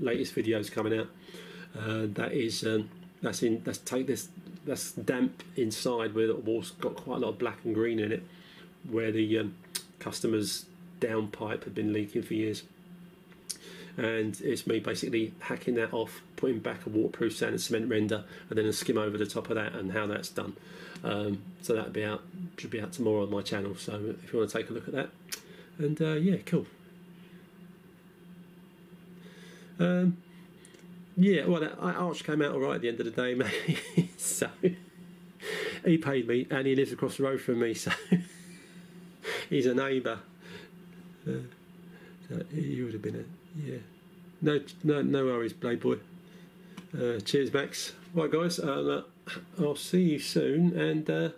latest video is coming out. Uh, that is that's in that's take this that's damp inside where the wall's got quite a lot of black and green in it, where the um, customer's downpipe had been leaking for years. And it's me basically hacking that off, putting back a waterproof sand and cement render, and then a skim over the top of that and how that's done. Um, so that'll be out, should be out tomorrow on my channel. So if you want to take a look at that, and uh, yeah, cool. Um, yeah, well, that arch came out all right at the end of the day, mate. so he paid me, and he lives across the road from me, so he's a neighbour. Uh, so he would have been a yeah. No, no, no worries, Playboy. Uh, cheers, Max. Right, guys. Um, I'll see you soon, and uh,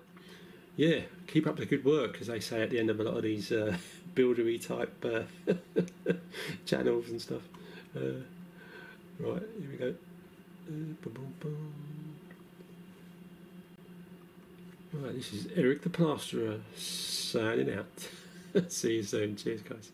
yeah, keep up the good work, as they say at the end of a lot of these uh, buildery type uh, channels and stuff. Uh, Right, here we go. Uh, boom, boom, boom. Right, this is Eric the Plasterer signing out. See you soon. Cheers, guys.